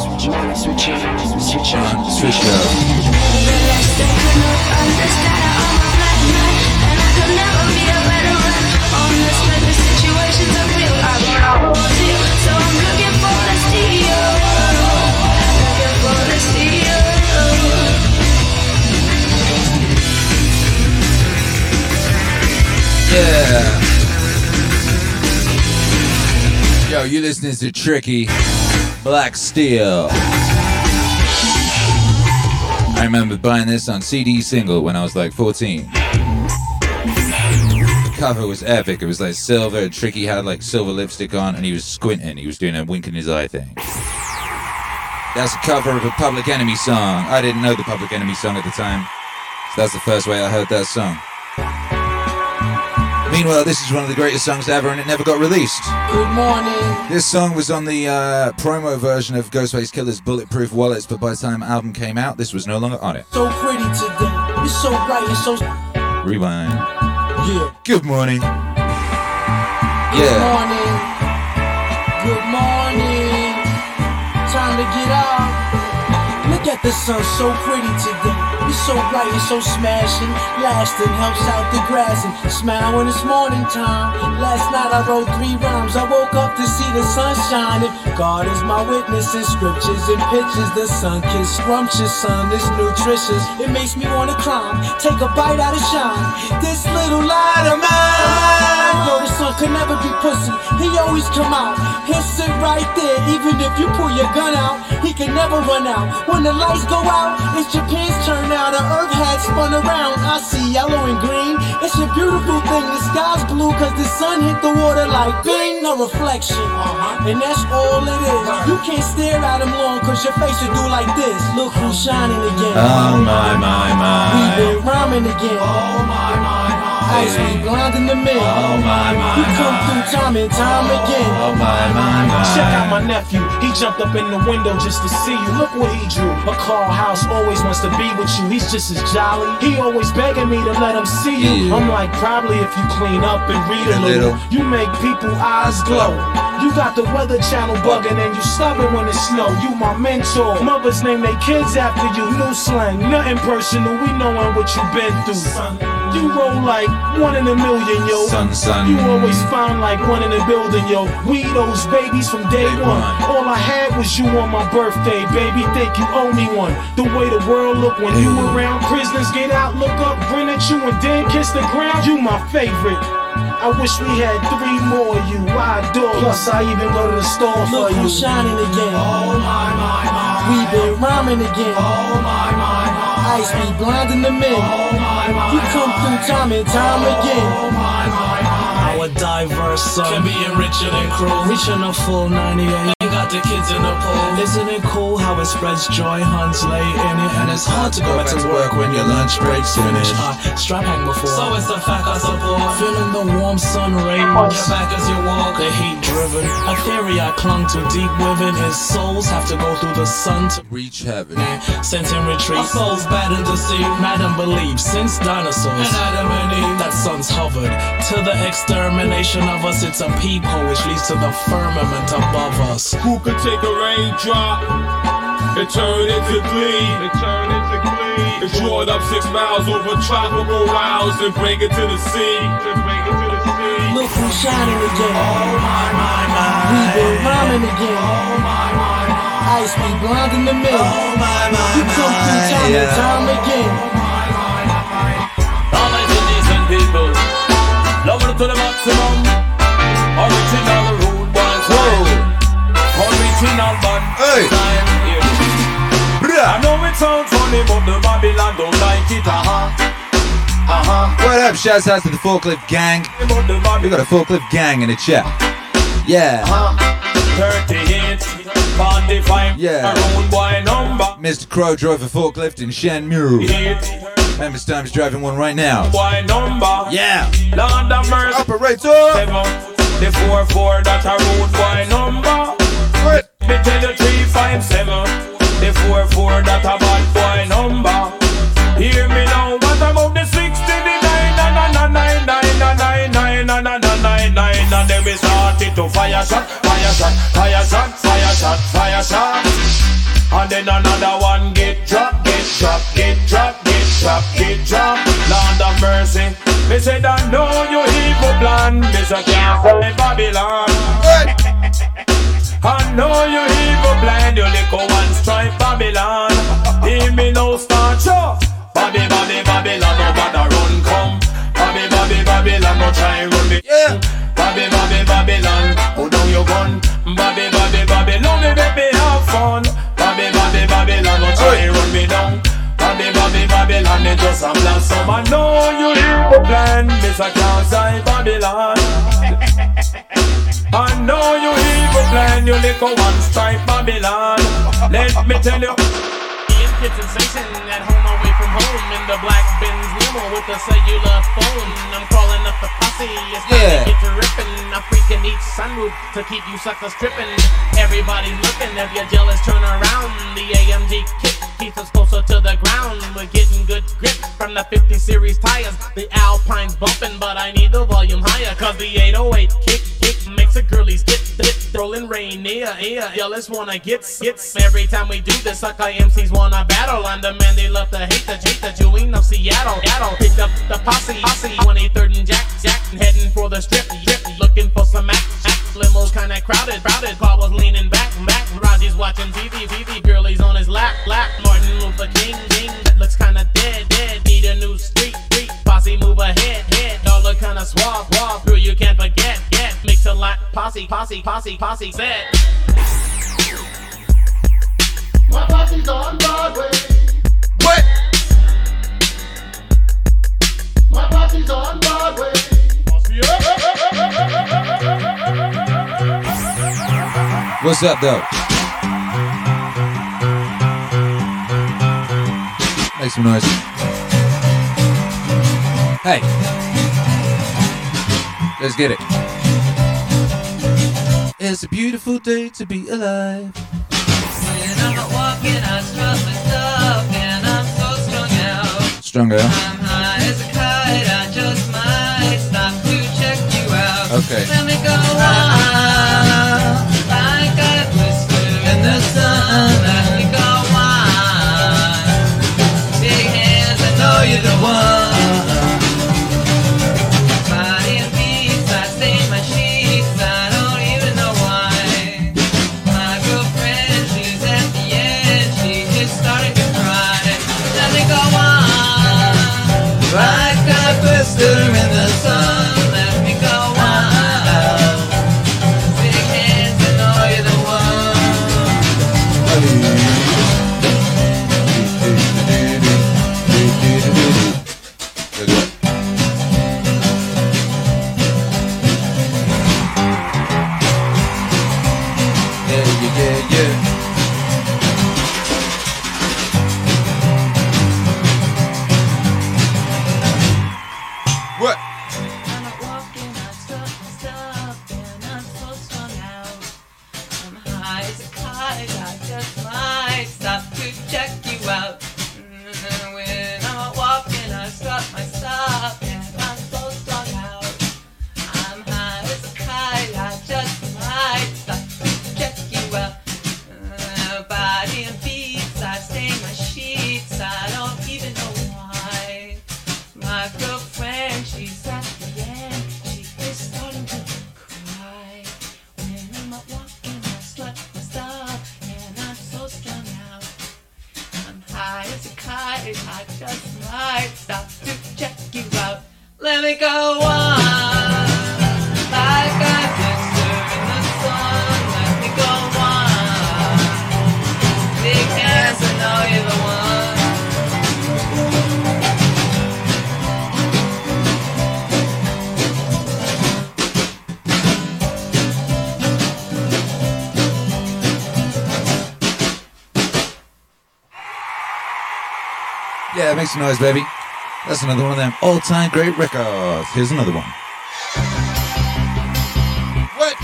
Switch in, switch on, switch off. Yeah. Yo, you listening to Tricky Black Steel. I remember buying this on CD single when I was like 14. The cover was epic. It was like silver. Tricky had like silver lipstick on and he was squinting. He was doing a wink in his eye thing. That's a cover of a Public Enemy song. I didn't know the Public Enemy song at the time. So that's the first way I heard that song. Meanwhile, this is one of the greatest songs ever and it never got released. Good morning. This song was on the uh, promo version of Ghostface Killah's Bulletproof Wallets, but by the time the album came out, this was no longer on it. So pretty today. You're so bright and so. Rewind. Yeah. Good morning. Yeah. Good Yeah. morning. Good morning. Time to get out. Look at the sun, so pretty today. It's so bright and so smashing. Lasting helps out the grass and smile when it's morning time. Last night I wrote three rhymes. I woke up to see the sun shining. God is my witness in scriptures and pictures. The sun kiss scrumptious, sun is nutritious. It makes me wanna climb. Take a bite out of shine. This little light of mine. Yo, the sun could never be pussy. He always come out. He'll sit right there, even if you pull your gun out. He can never run out. When the lights go out, it's Japan's turn now. The earth has spun around. I see yellow and green. It's a beautiful thing. The sky's blue cause the sun hit the water like bing, a reflection. Uh-huh. And that's all it is. You can't stare at him long cause your face will do like this. Look who's shining again. Oh my, my, my. We've been rhyming again. Oh my, my, Ice be blinding the men. Oh my, my, You come through time and time oh, again. Oh my, my, my. Check out my nephew. He jumped up in the window just to see you. Look what he drew. A Carl House always wants to be with you. He's just as jolly. He always begging me to let him see you. Yeah. I'm like, probably if you clean up and read a little. you make people eyes glow. You got the weather channel bugging and you stubborn when it snow. You my mentor. Mothers name their kids after you. New slang, nothing personal. We knowin' what you been through. You roll like one in a million, yo. Son, son. You always found like one in a building, yo. We those babies from day one. All I had was you on my birthday, baby. Think you owe me one. The way the world look when you around. Prisoners get out, look up, grin at you, and then kiss the ground. You my favorite. I wish we had three more of you. I adore. Plus, I even go to the store for Look you. who's shining again. Oh my, my, my. We've been rhyming again. Oh my, my, my. Ice be blinding the men. My, my. You come through time and time again. Our diverse song can be richer than crew. Reaching a full 98. The kids in the pool. Isn't it cool how it spreads joy? Huns lay in it, and it's hard to go back to work when your lunch break's finished. I strap hang before, so it's the fact I support. Feeling the warm sun rays on your back as you walk. The heat driven, a theory I clung to deep within. His souls have to go through the sun to reach heaven. Sent in retreat, our souls battered to see. Madam believes since dinosaurs and Adam and Eve, that sun's hovered to the extermination of us. It's a peephole which leads to the firmament above us. Who could take a raindrop and turn into glee? And turn into glee. And draw it up six miles over tropical wilds and bring it to the sea. And bring it to the sea. Look who's shining again. Oh my my my. We been rhyming again. Oh my my my. Ice be blind in the middle. Oh my my my. You come through time and time again. Oh my my my. All my decent people, love it to the maximum. Original rude boys, original band. Hey. I know it sounds funny, but the Babylon don't like it. Uh-huh. Uh-huh. What up? Shouts out to the Forklift Gang. We got a Forklift Gang in the chat. Yeah. 38, 45, Yeah. around boy number. Mr. Crow drove a forklift in Shenmue. Memphis Time's driving one right now. Number. Yeah. Lord of mercy. Operator. Seven. The four four that a road boy number. Five seven. The four four that a bad boy number. Hear me now. What about the sixty the nine nine nine nine nine nine nine nine nine nine nine nine and then we started to fire shot, fire shot, fire shot, fire shot, fire shot. And then another one get drop, get drop, get drop, get drop, get drop. Land of mercy. Me said I know you evil plan. This a can't Babylon. I know you evil plan. You little one stripe Babylon. Hear me now start show. Babby, Babby, Babylon, no bother run come. Babby, Babby, Babylon, no try run me. Yeah. Babby, Babby, Babylon, put down your gun. Babby, Babby, Babylon, me me have fun. Babby, Babby, Babylon, no try run me down. Babby, Babby, Babylon, it just a. Some I know you evil plan, Miss I can't Babylon. I know you evil plan, you little one stripe Babylon. Let me tell you. Ian Kid sensation at home away from home in the black Benz limo with the cellular phone. I'm calling up the posse. It's time Yeah. to get to ripping. I'm freaking each sunroof to keep you suckers tripping. Everybody's looking. If you're jealous, turn around. The AMG kick keeps us closer to the ground. We're getting good grip from the 50 series tires. The Alpine's bumping, but I need the volume higher. Cause the 808 kick kick makes the girlies get lit. Rolling rain, yeah, yeah. Jealous wanna get gets. Every time we do this, sucker MCs wanna battle. I'm the man they love to hate the hate the Jewing of Seattle. Seattle. Picked up the posse, posse. 23rd and Jack, Jack. Heading for the strip, strip. Looking for some act, act. Limo's kinda crowded, crowded. Car was leaning back, back. Raji's watching TV, TV. Girlies on his lap, lap. Martin Luther King, King. That looks kinda dead, dead. Need a new street, street. Posse move ahead, head. Y'all look kinda suave, suave. Girl, you can't forget, get. Mix a lot, posse, posse, posse, posse. Set. My posse's on Broadway. What? My posse's on Broadway. What's up, though? Make some noise. Hey. Let's get it. It's a beautiful day to be alive. When I'm not walking, I strut my stuff, and I'm so strung out. Stronger. I'm high as a kite, I just might stop to check you out. Okay. Make some noise, baby. That's another one of them all-time great records. Here's another one. What?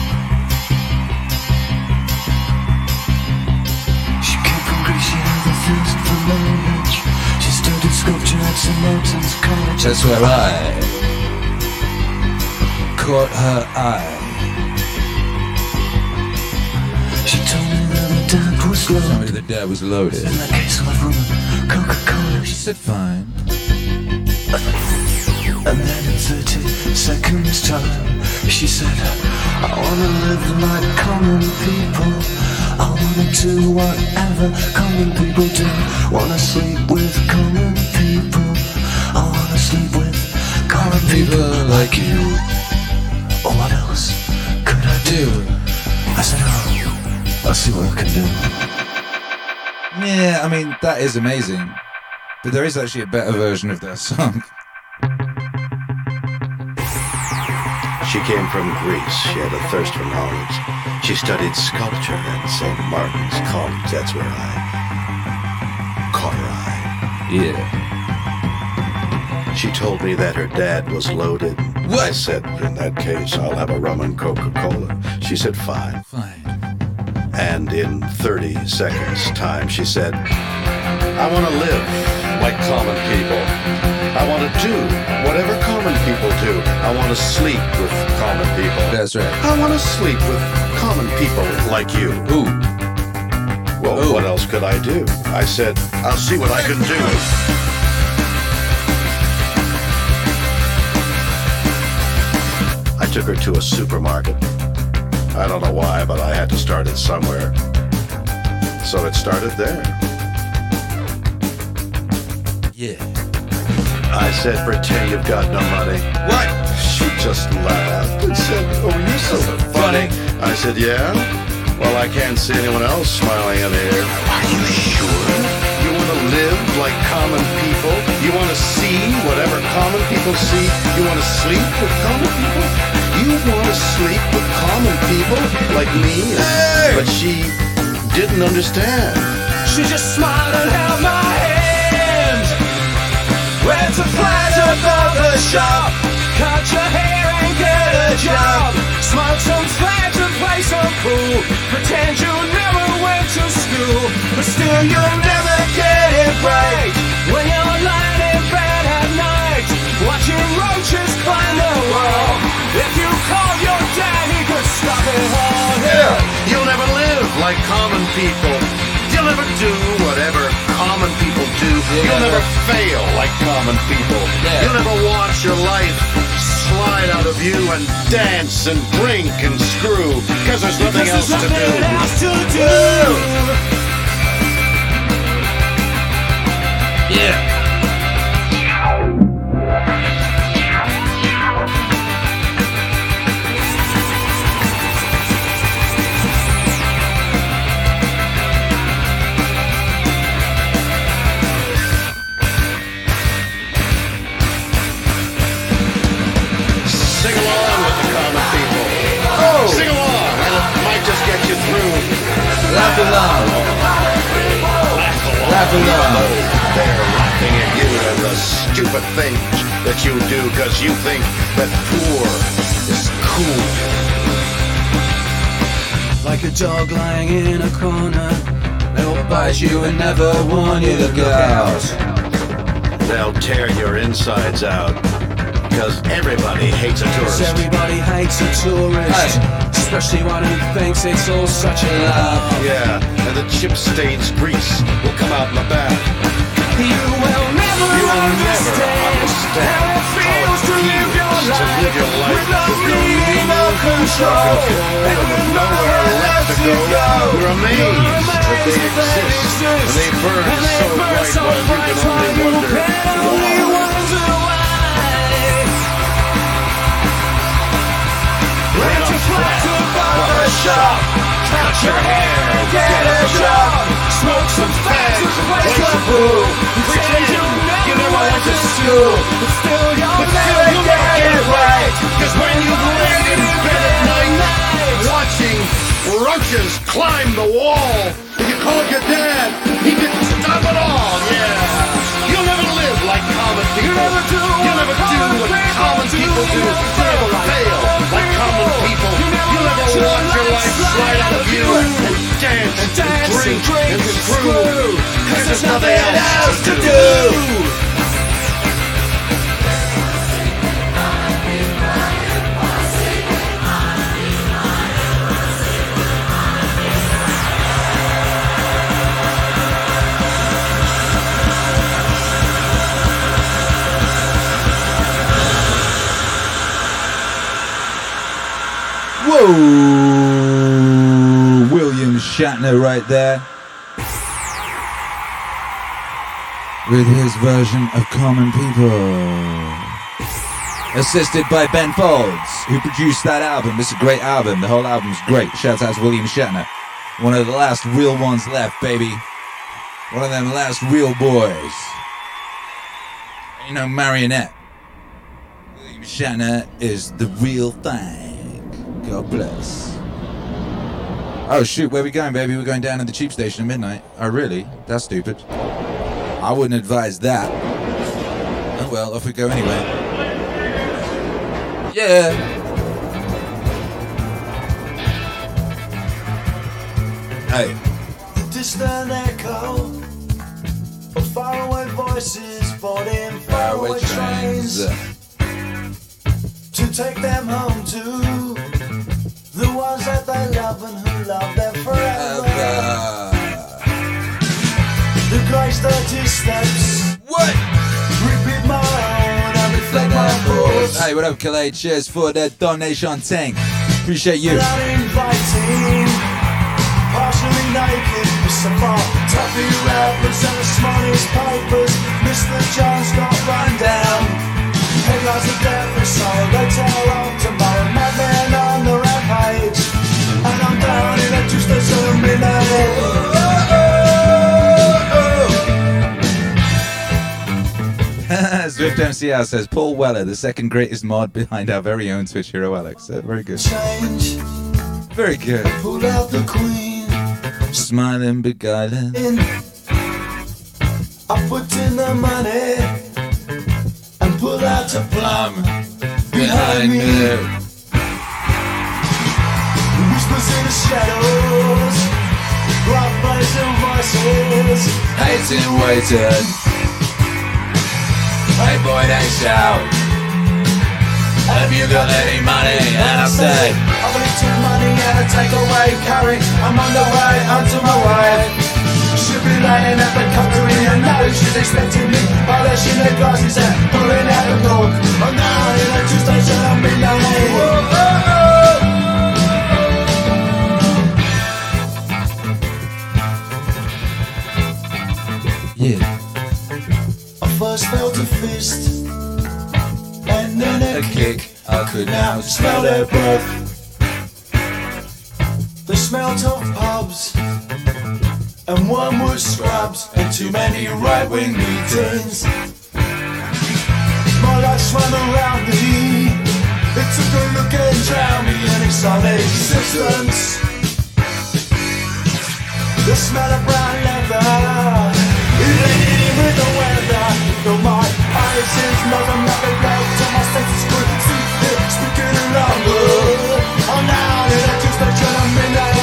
She came from Greece, she had a thirst for knowledge. She studied sculpture at St. Martin's College. That's where I caught her eye. Her dad was Told me that dad was loaded. In that case of Coca-Cola. She said fine. And then in 30 seconds time She said I wanna live like common people I wanna do whatever common people do Wanna sleep with common people I wanna sleep with common people like you Or what else could I do? I said oh I'll see what I can do Yeah, I mean that is amazing, but there is actually a better version of that song. She came from Greece. She had a thirst for knowledge. She studied sculpture at St. Martin's College. That's where I caught her eye. Yeah. She told me that her dad was loaded. What? I said, in that case, I'll have a rum and Coca-Cola. She said, fine. Fine. And in 30 seconds time, she said, I want to live like common people. I want to do whatever common people do. I want to sleep with common people. That's right. I want to sleep with common people like you. Ooh. Well, what else could I do? I said, I'll see what I can do. I took her to a supermarket. I don't know why, but I had to start it somewhere. So it started there. Yeah. I said, pretend you've got no money. What? She just laughed and said, oh, you're so funny. I said, yeah? Well, I can't see anyone else smiling in here. Are you sure? You want to live like common people? You want to see whatever common people see? You want to sleep with common people? You want to sleep with common people like me? But she didn't understand. She just smiled and held my hand. Went to Plaza Burger Shop. Cut your hair and get a job. Smoke some fags and play some pool. Pretend you never went to school. But still you'll never get it right. When you're lying Watching roaches climb the wall. If you call your dad, he could stop it all. Yeah, you'll never live like common people. You'll never do whatever common people do. You'll never fail like common people. You'll never watch your life slide out of you and dance and drink and screw because there's nothing else to do. Yeah. Especially one who thinks it's all such a laugh Yeah, and the chip stains grease will come out in the back. You will never You will never understand understand how it feels to live your to life live your life with no meaning, no control, and with nowhere left to go, you're amazed that they exist. And they burn so bright while you can only shop. Cut your hair, get a job. Smoke some fags play some pool. Pretend you never went to school. But still you'll never get it right. Cause when you've laid in bed at night, watching roaches climb the wall, and you called your dad, he didn't stop at all, yeah. You'll never live like common people. You'll never do, You'll never do what common people do. You'll never fail like common people. Never watch your life slide out of you and dance and drink and screw. Cause there's nothing else to do. Whoa! William Shatner right there. With his version of Common People. Assisted by Ben Folds, who produced that album. It's a great album. The whole album's great. Shout out to William Shatner. One of the last real ones left, baby. One of them last real boys. Ain't no marionette. William Shatner is the real thing. God bless. Oh shoot, where we going, baby? We're going down to the cheap station at midnight. Oh really? That's stupid. I wouldn't advise that. Oh well, off we go anyway. Yeah. Hey. The distant echo of faraway voices boarding faraway trains to take them home to the ones that they love and who love them forever. Oh, the grace dirty steps. What? Repeat my own and reflect my thoughts. Hey, what up, Calais? Cheers for the donation tank. Appreciate you. Inviting, partially naked, Mr. Rappers and the smartest papers. Mr. Jones got run down. Headlines of death sorrow, they tell on tomorrow. Madman the and I'm down in a midnight. Swift MCR says Paul Weller, the second greatest mod behind our very own Twitch hero Alex. Uh, very good. Change, Very good. pull out the queen. Smiling, beguiling. in. I put in the money and pull out the plum behind me. Whispers in the shadows, rough blazing voices, hating, waiting. Hey boy, they shout. Have you got any money? And I say, I believe too money and a takeaway carry. I'm on the way onto my wife. She'll be laying at the country and know she's expecting me. Polishing her glasses and pulling out the cork. Oh, I'm now in a tube station on midnight. Yeah. I first felt a fist and then a, kick. I could now smell their breath. The smelt of pubs and wormwood scrubs and too many right wing meetings. My life swam around me. It took a look and drowned me in its solid existence. The smell of brown leather. My senses see speaking oh, me. I'm now in a tube-station of midnight.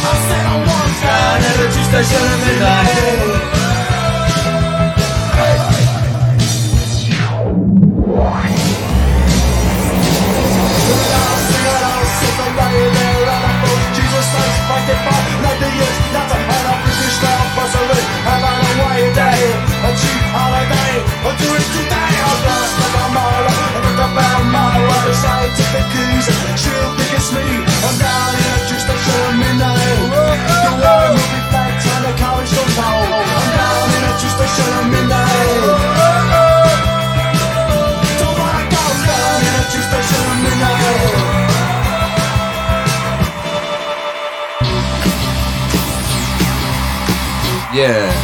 I said I want down in a tube-station of midnight. scientific clues She'll think it's me I'm down in a juice that's showing me now The world will be fat and the courage don't I'm down in a me Just a showing me now Yeah.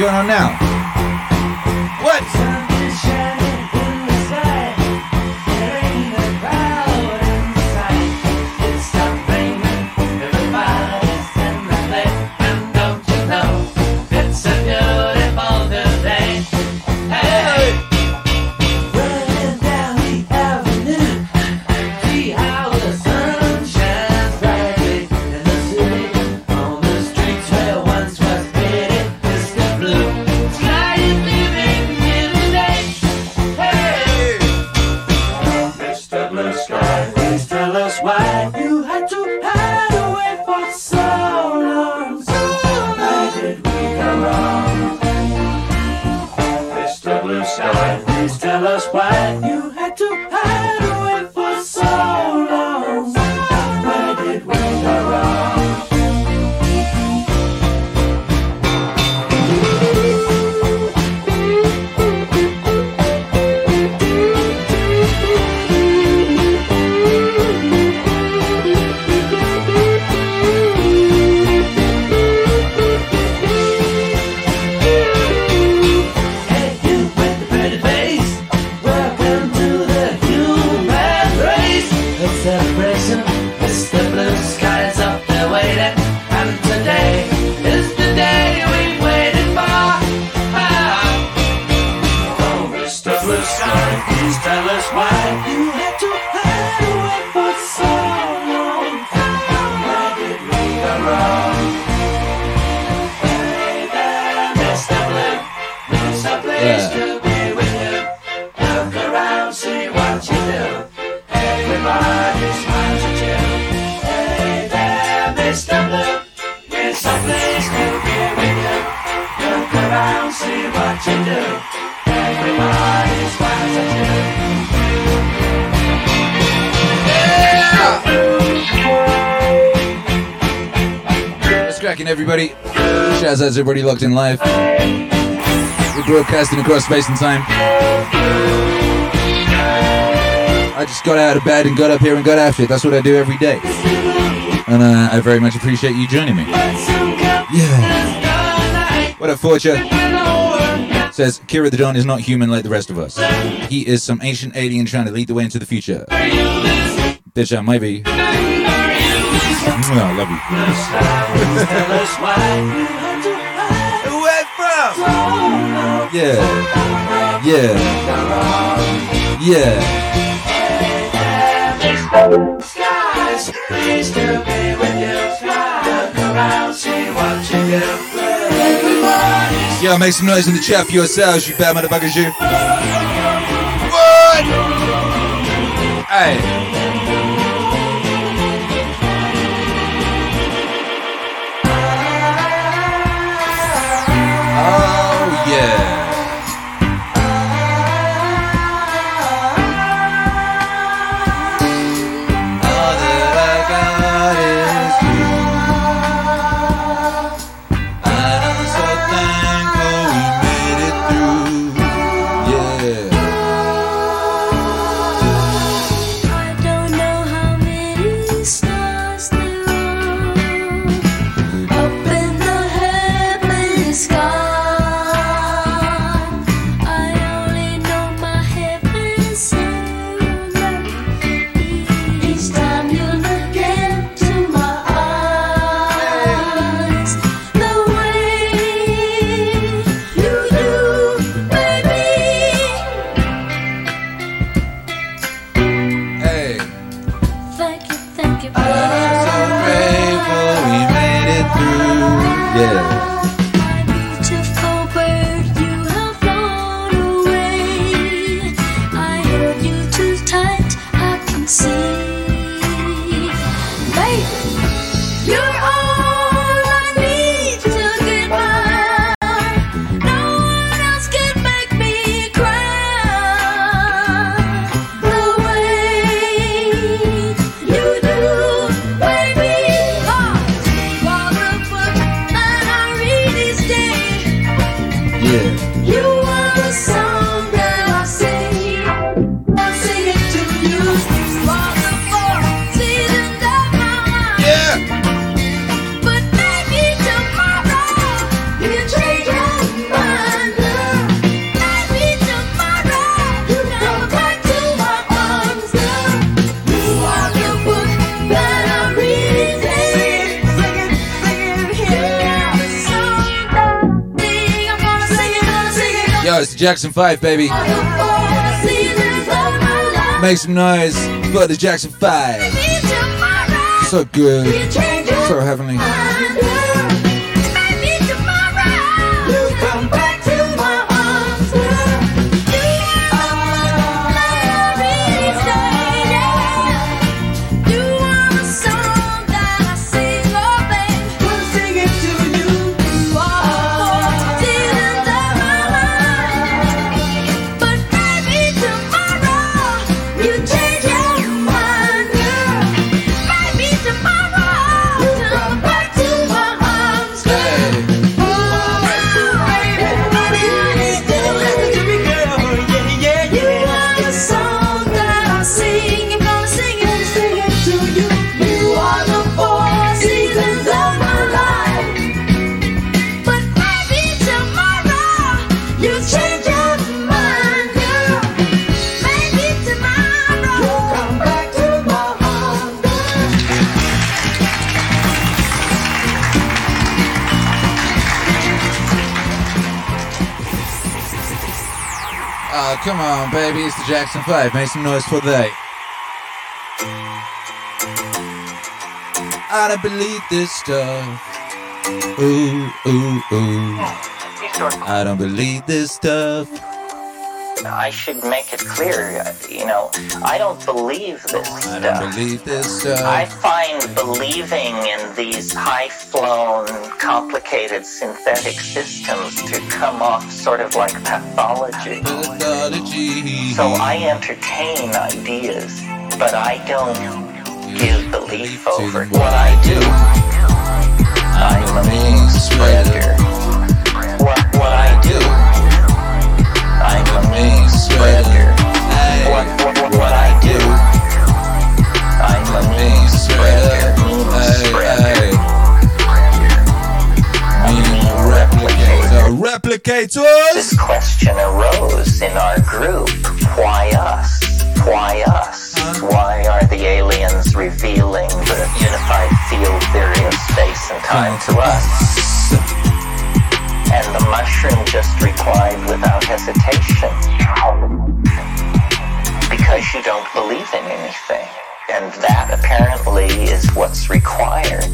going on now? How's everybody locked in live? We're broadcasting across space and time. I just got out of bed and got up here and got after it. That's what I do every day. And uh, I very much appreciate you joining me. Yeah. What a fortune! Says, Akira the Don is not human like the rest of us. He is some ancient alien trying to lead the way into the future. Bitch, I might be. I love you. Yeah. Yeah. Yeah. Skies, Yeah, make some noise in the chat for yourselves, you bad motherfuckers, you. What? Hey. Jackson 5, baby. Make some noise for the Jackson 5. So good. So heavenly. On, baby. It's the Jackson 5. Make some noise for they. I don't believe this stuff. Ooh, ooh, ooh. I don't believe this stuff. I should make it clear, you know, I don't believe this I stuff. don't believe this stuff. I find believing in these high flown, complicated synthetic systems to come off sort of like pathology. So I entertain ideas, but I don't give belief over what I do. I'm a mean spreader. I'm a mean spreader. What, what, what I do. I'm a mean spreader. Mean spreader. Mean replicator. Replicators! This question arose in our group. Why us? Why us? Why are the aliens revealing the unified field theory of space and time to us? And the mushroom just replied without hesitation. Because you don't believe in anything. And that apparently is what's required.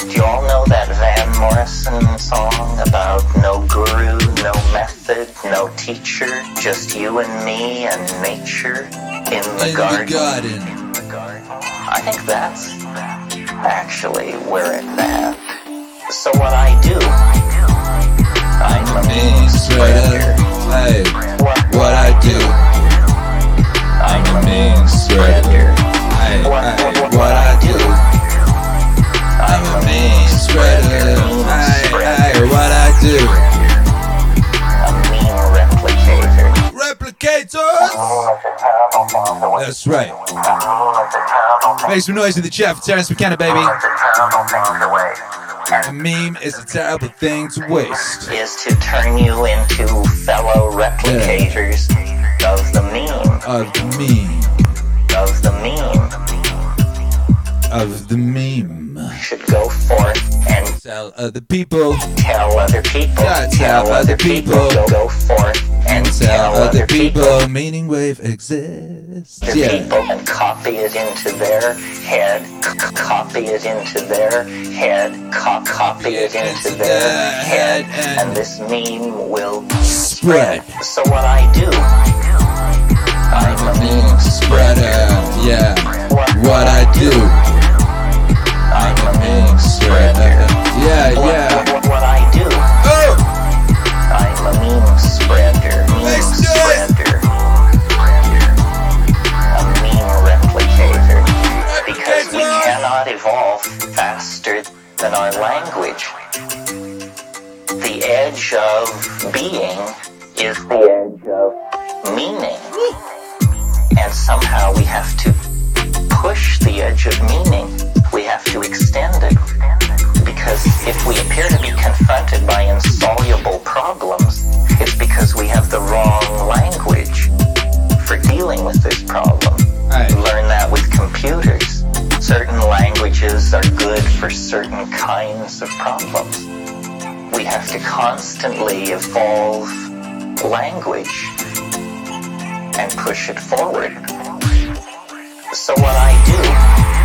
Do you all know that Van Morrison song about no guru, no method, no teacher, just you and me and nature in the garden? I think that's actually where it's at. So what I do, I'm a mean spreader. Hey, what, what I do. I'm a mean spreader. Hey, what, what, what I do. I'm a mean spreader. Hey, hey, what I do. A mean replicator. Replicators! That's right. Make some noise in the chat for Terence McKenna, baby. A meme is a terrible thing to waste. is to turn you into fellow replicators of the meme. Of the meme. Of the meme. Of the meme. Should go forth and tell other people. Tell other people. Yeah, tell other people. Go, go forth and Tell other people. Meaningwave exists. other Yeah. people and copy it into their head, copy it into their head, copy it into their head, and this meme will Spread. So what I do, I'm a meme Spreader. Yeah. What I do. Meme. Yeah, What- yeah. What, what I do, Oh! I'm a meme spreader. Meme spreader. A meme replicator. Because we cannot evolve faster than our language. The edge of being is the edge of meaning. And somehow we have to push the edge of meaning. We have to extend it. Because if we appear to be confronted by insoluble problems, it's because we have the wrong language for dealing with this problem. Learn that with computers. Certain languages are good for certain kinds of problems. We have to constantly evolve language and push it forward. So what I do,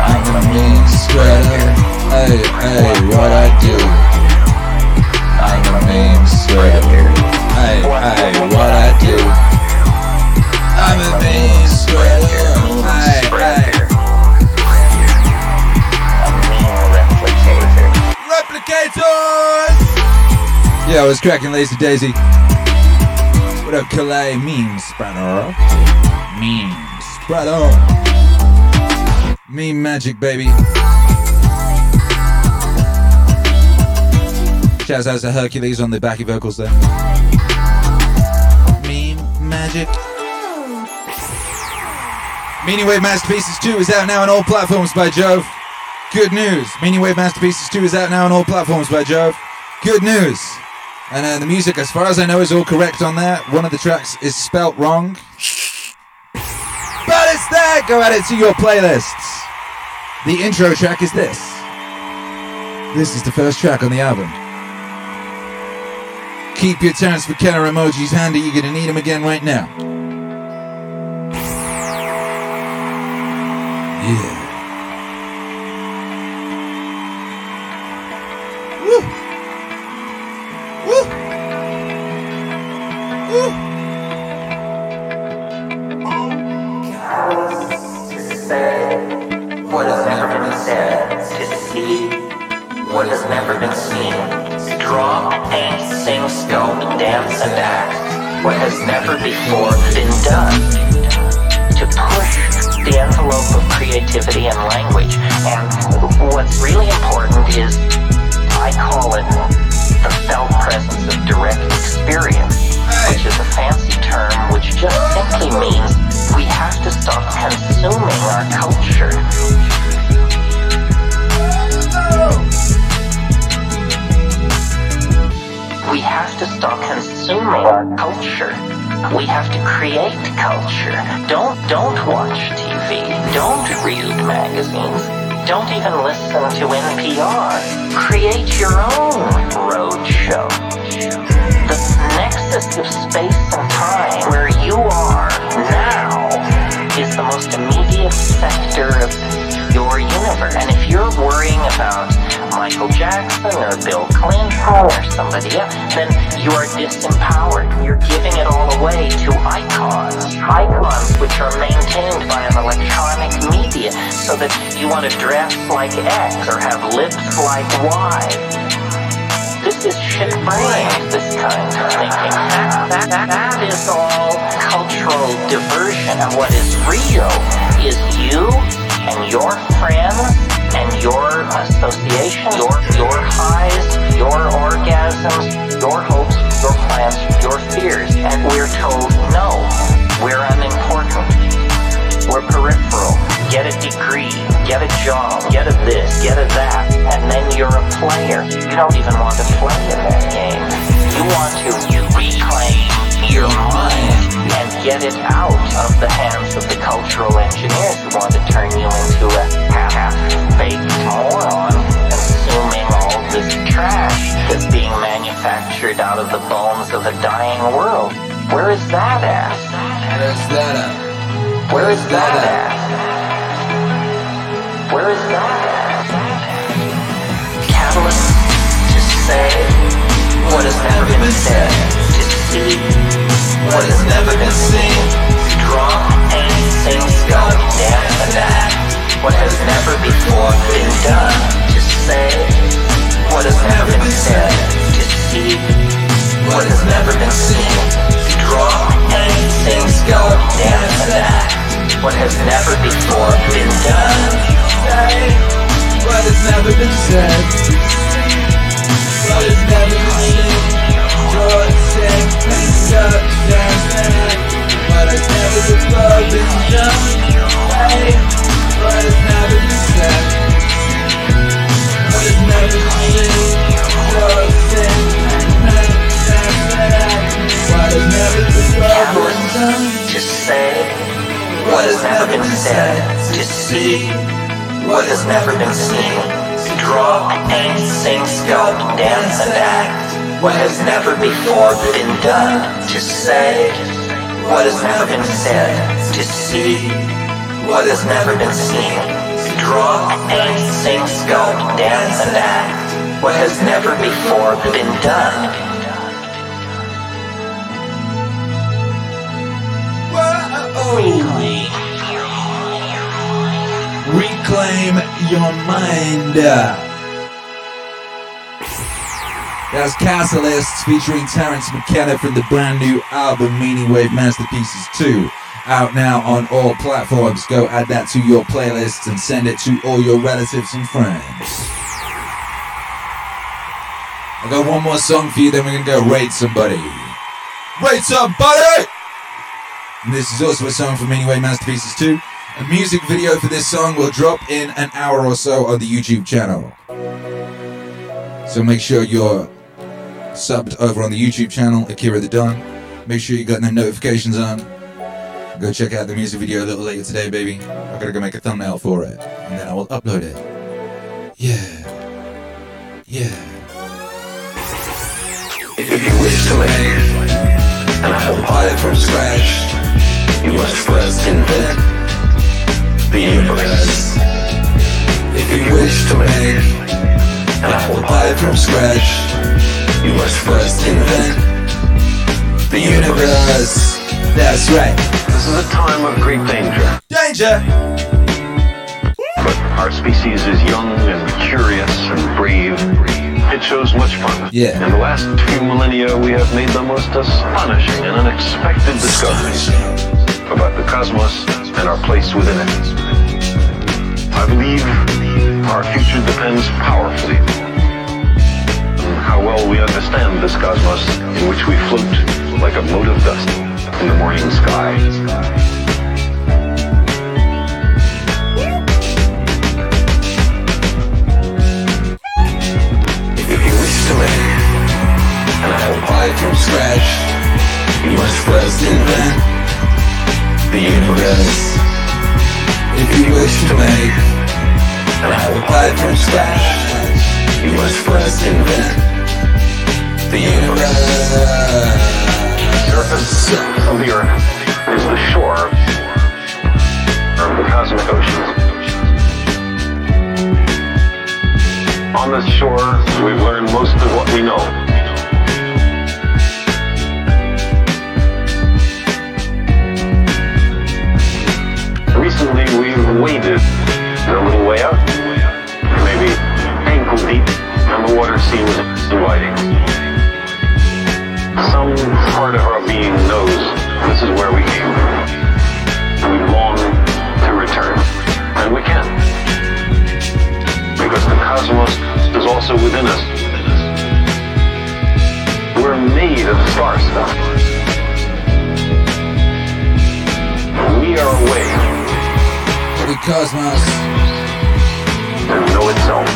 I'm a mean spreader. Hey, hey, what I do? I'm a meme spreader. Hey, hey, what I do? I'm a meme spreader. Hey, hey. Replicators! Yeah, I was cracking Lazy Daisy. What up, Calais? Meme spreader. Meme spreader. Meme magic, baby. Shouts out to Hercules on the backy vocals there. Meme magic. Meaningwave Masterpieces 2 is out now on all platforms by Jove. Good news. Meaningwave Masterpieces 2 is out now on all platforms by Jove. Good news. And uh, the music, as far as I know, is all correct on there. One of the tracks is spelt wrong. But it's there! Go add it to your playlists. The intro track is this. This is the first track on the album. Keep your Terence McKenna emojis handy, you're gonna need them again right now. Yeah. Is you and your friends and your association, your, your highs, your orgasms, your hopes, your plans, your fears. And we're told, no, we're unimportant. We're peripheral. Get a degree, get a job, get a this, get a that, and then you're a player. You don't even want to play in that game. You want to reclaim your mind get it out of the hands of the cultural engineers who want to turn you into a half-baked moron, consuming all this trash that's being manufactured out of the bones of a dying world. Where is that at? Where's that at? Where is that at? Where is that at? Catalyst to say what has never been said, what has never been seen, draw, paint, sing, sculpt, dance, and act what has never before been done, to say what has never been said, to see what has never been seen, draw, paint, sing, sculpt, dance, and act what has never before been done. What has never been said. What has never been Jordan Subject never the love is say what has never been said. Just see what has never been seen. Drop and sing, sculpt, dance and act what has never before been done, to say what has never been said, to see what has never been seen, draw, paint, sing, sculpt, dance, and act. What has never before been done. Reclaim your mind. That's Catalysts featuring Terence McKenna from the brand new album Meaningwave Masterpieces 2. Out now on all platforms. Go add that to your playlists and send it to all your relatives and friends. I got one more song for you, then we're gonna go rate somebody. Rate somebody! And this is also a song from Meaningwave Masterpieces 2. A music video for this song will drop in an hour or so on the YouTube channel. So make sure you're subbed over on the YouTube channel, Akira the Don. Make sure you got the notifications on. Go check out the music video a little later today, baby. I gotta go make a thumbnail for it, and then I will upload it. Yeah. Yeah. If you wish to make an apple pie it from scratch, you must first invent the universe. If you wish to make an apple pie it from scratch, you must first invent the universe. That's right. This is a time of great danger. Danger! But our species is young and curious and brave. It shows much promise. Yeah. In the last few millennia, we have made the most astonishing and unexpected discoveries about the cosmos and our place within it. I believe our future depends powerfully how well we understand this cosmos in which we float like a mote of dust in the morning sky. If you wish to make an apple pie from scratch, you must first invent the universe. If you wish to make an apple pie from scratch, you must first invent the universe. The surface of the earth is the shore of the cosmic oceans. On this shore, we've learned most of what we know. Recently, we've waded a little way out, maybe ankle deep, and the water seems inviting. Some part of our being knows this is where we came from. We long to return, and we can. Because the cosmos is also within us. We're made of star stuff. We are a way the cosmos to know itself.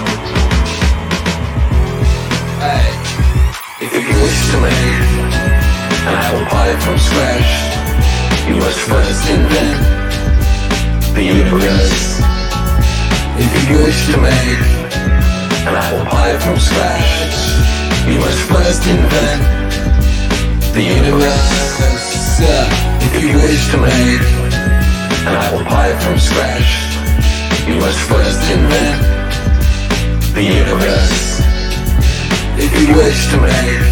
Hey. If you wish to make an apple pie from scratch, you must first invent the universe. If you wish to make an apple pie from scratch, you must first invent the universe. If you wish to make an apple pie from scratch, you must first invent the universe. You wish to make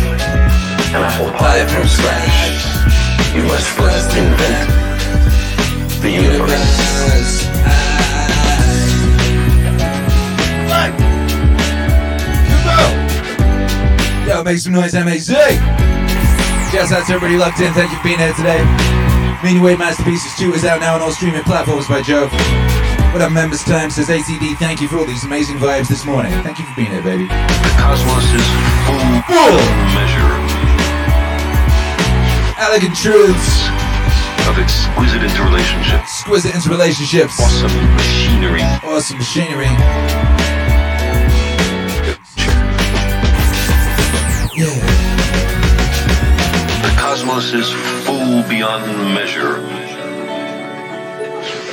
an apple pie from scratch, you must first invent the universe. Yo, make some noise, MAZ! Yes, that's everybody locked in. Thank you for being here today. Meaningwave Masterpieces 2 is out now on all streaming platforms by Joe. What up, members? Time says ACD. Thank you for all these amazing vibes this morning. Thank you for being here, baby. The cosmos is full, full measure. Elegant truths of exquisite interrelationships. Exquisite interrelationships. Awesome machinery. Awesome machinery. Yeah. The cosmos is full beyond measure.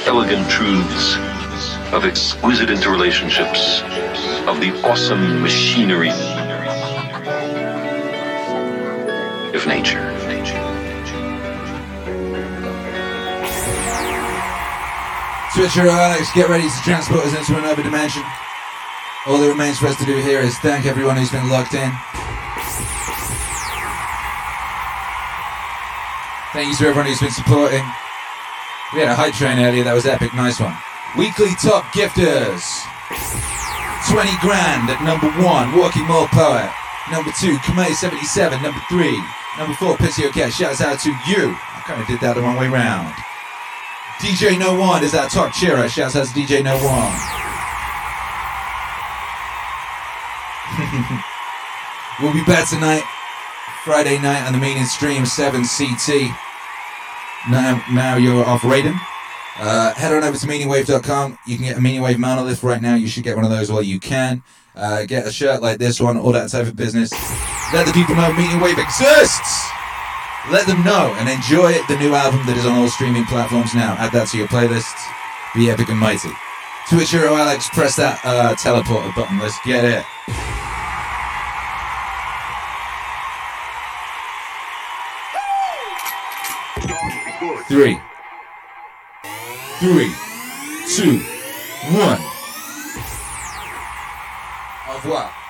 elegant truths, of exquisite interrelationships, of the awesome machinery of nature. Switcher Alex, get ready to transport us into another dimension. All that remains for us to do here is thank everyone who's been locked in. Thank you to everyone who's been supporting. We had a hype train earlier, that was epic, nice one. Weekly top gifters. 20 grand at number one, Walking Mall Poet. Number two, Kamei 77. Number three, number four, Pissio Cat. Shouts out to you. I kind of did that the wrong way round. DJ No One is our top cheerer. Shouts out to DJ No One. we'll be back tonight, Friday night on the meaning stream 7 CT. Now, now you're off rating. Uh, head on over to meaningwave.com. You can get a Meaningwave monolith right now. You should get one of those while you can. Uh, get a shirt like this one, all that type of business. Let the people know Meaningwave exists. Let them know and enjoy the new album that is on all streaming platforms now. Add that to your playlist. Be epic and mighty. Twitch Hero Alex, press that uh, teleporter button. Let's get it. Three, three, two, one. Au revoir.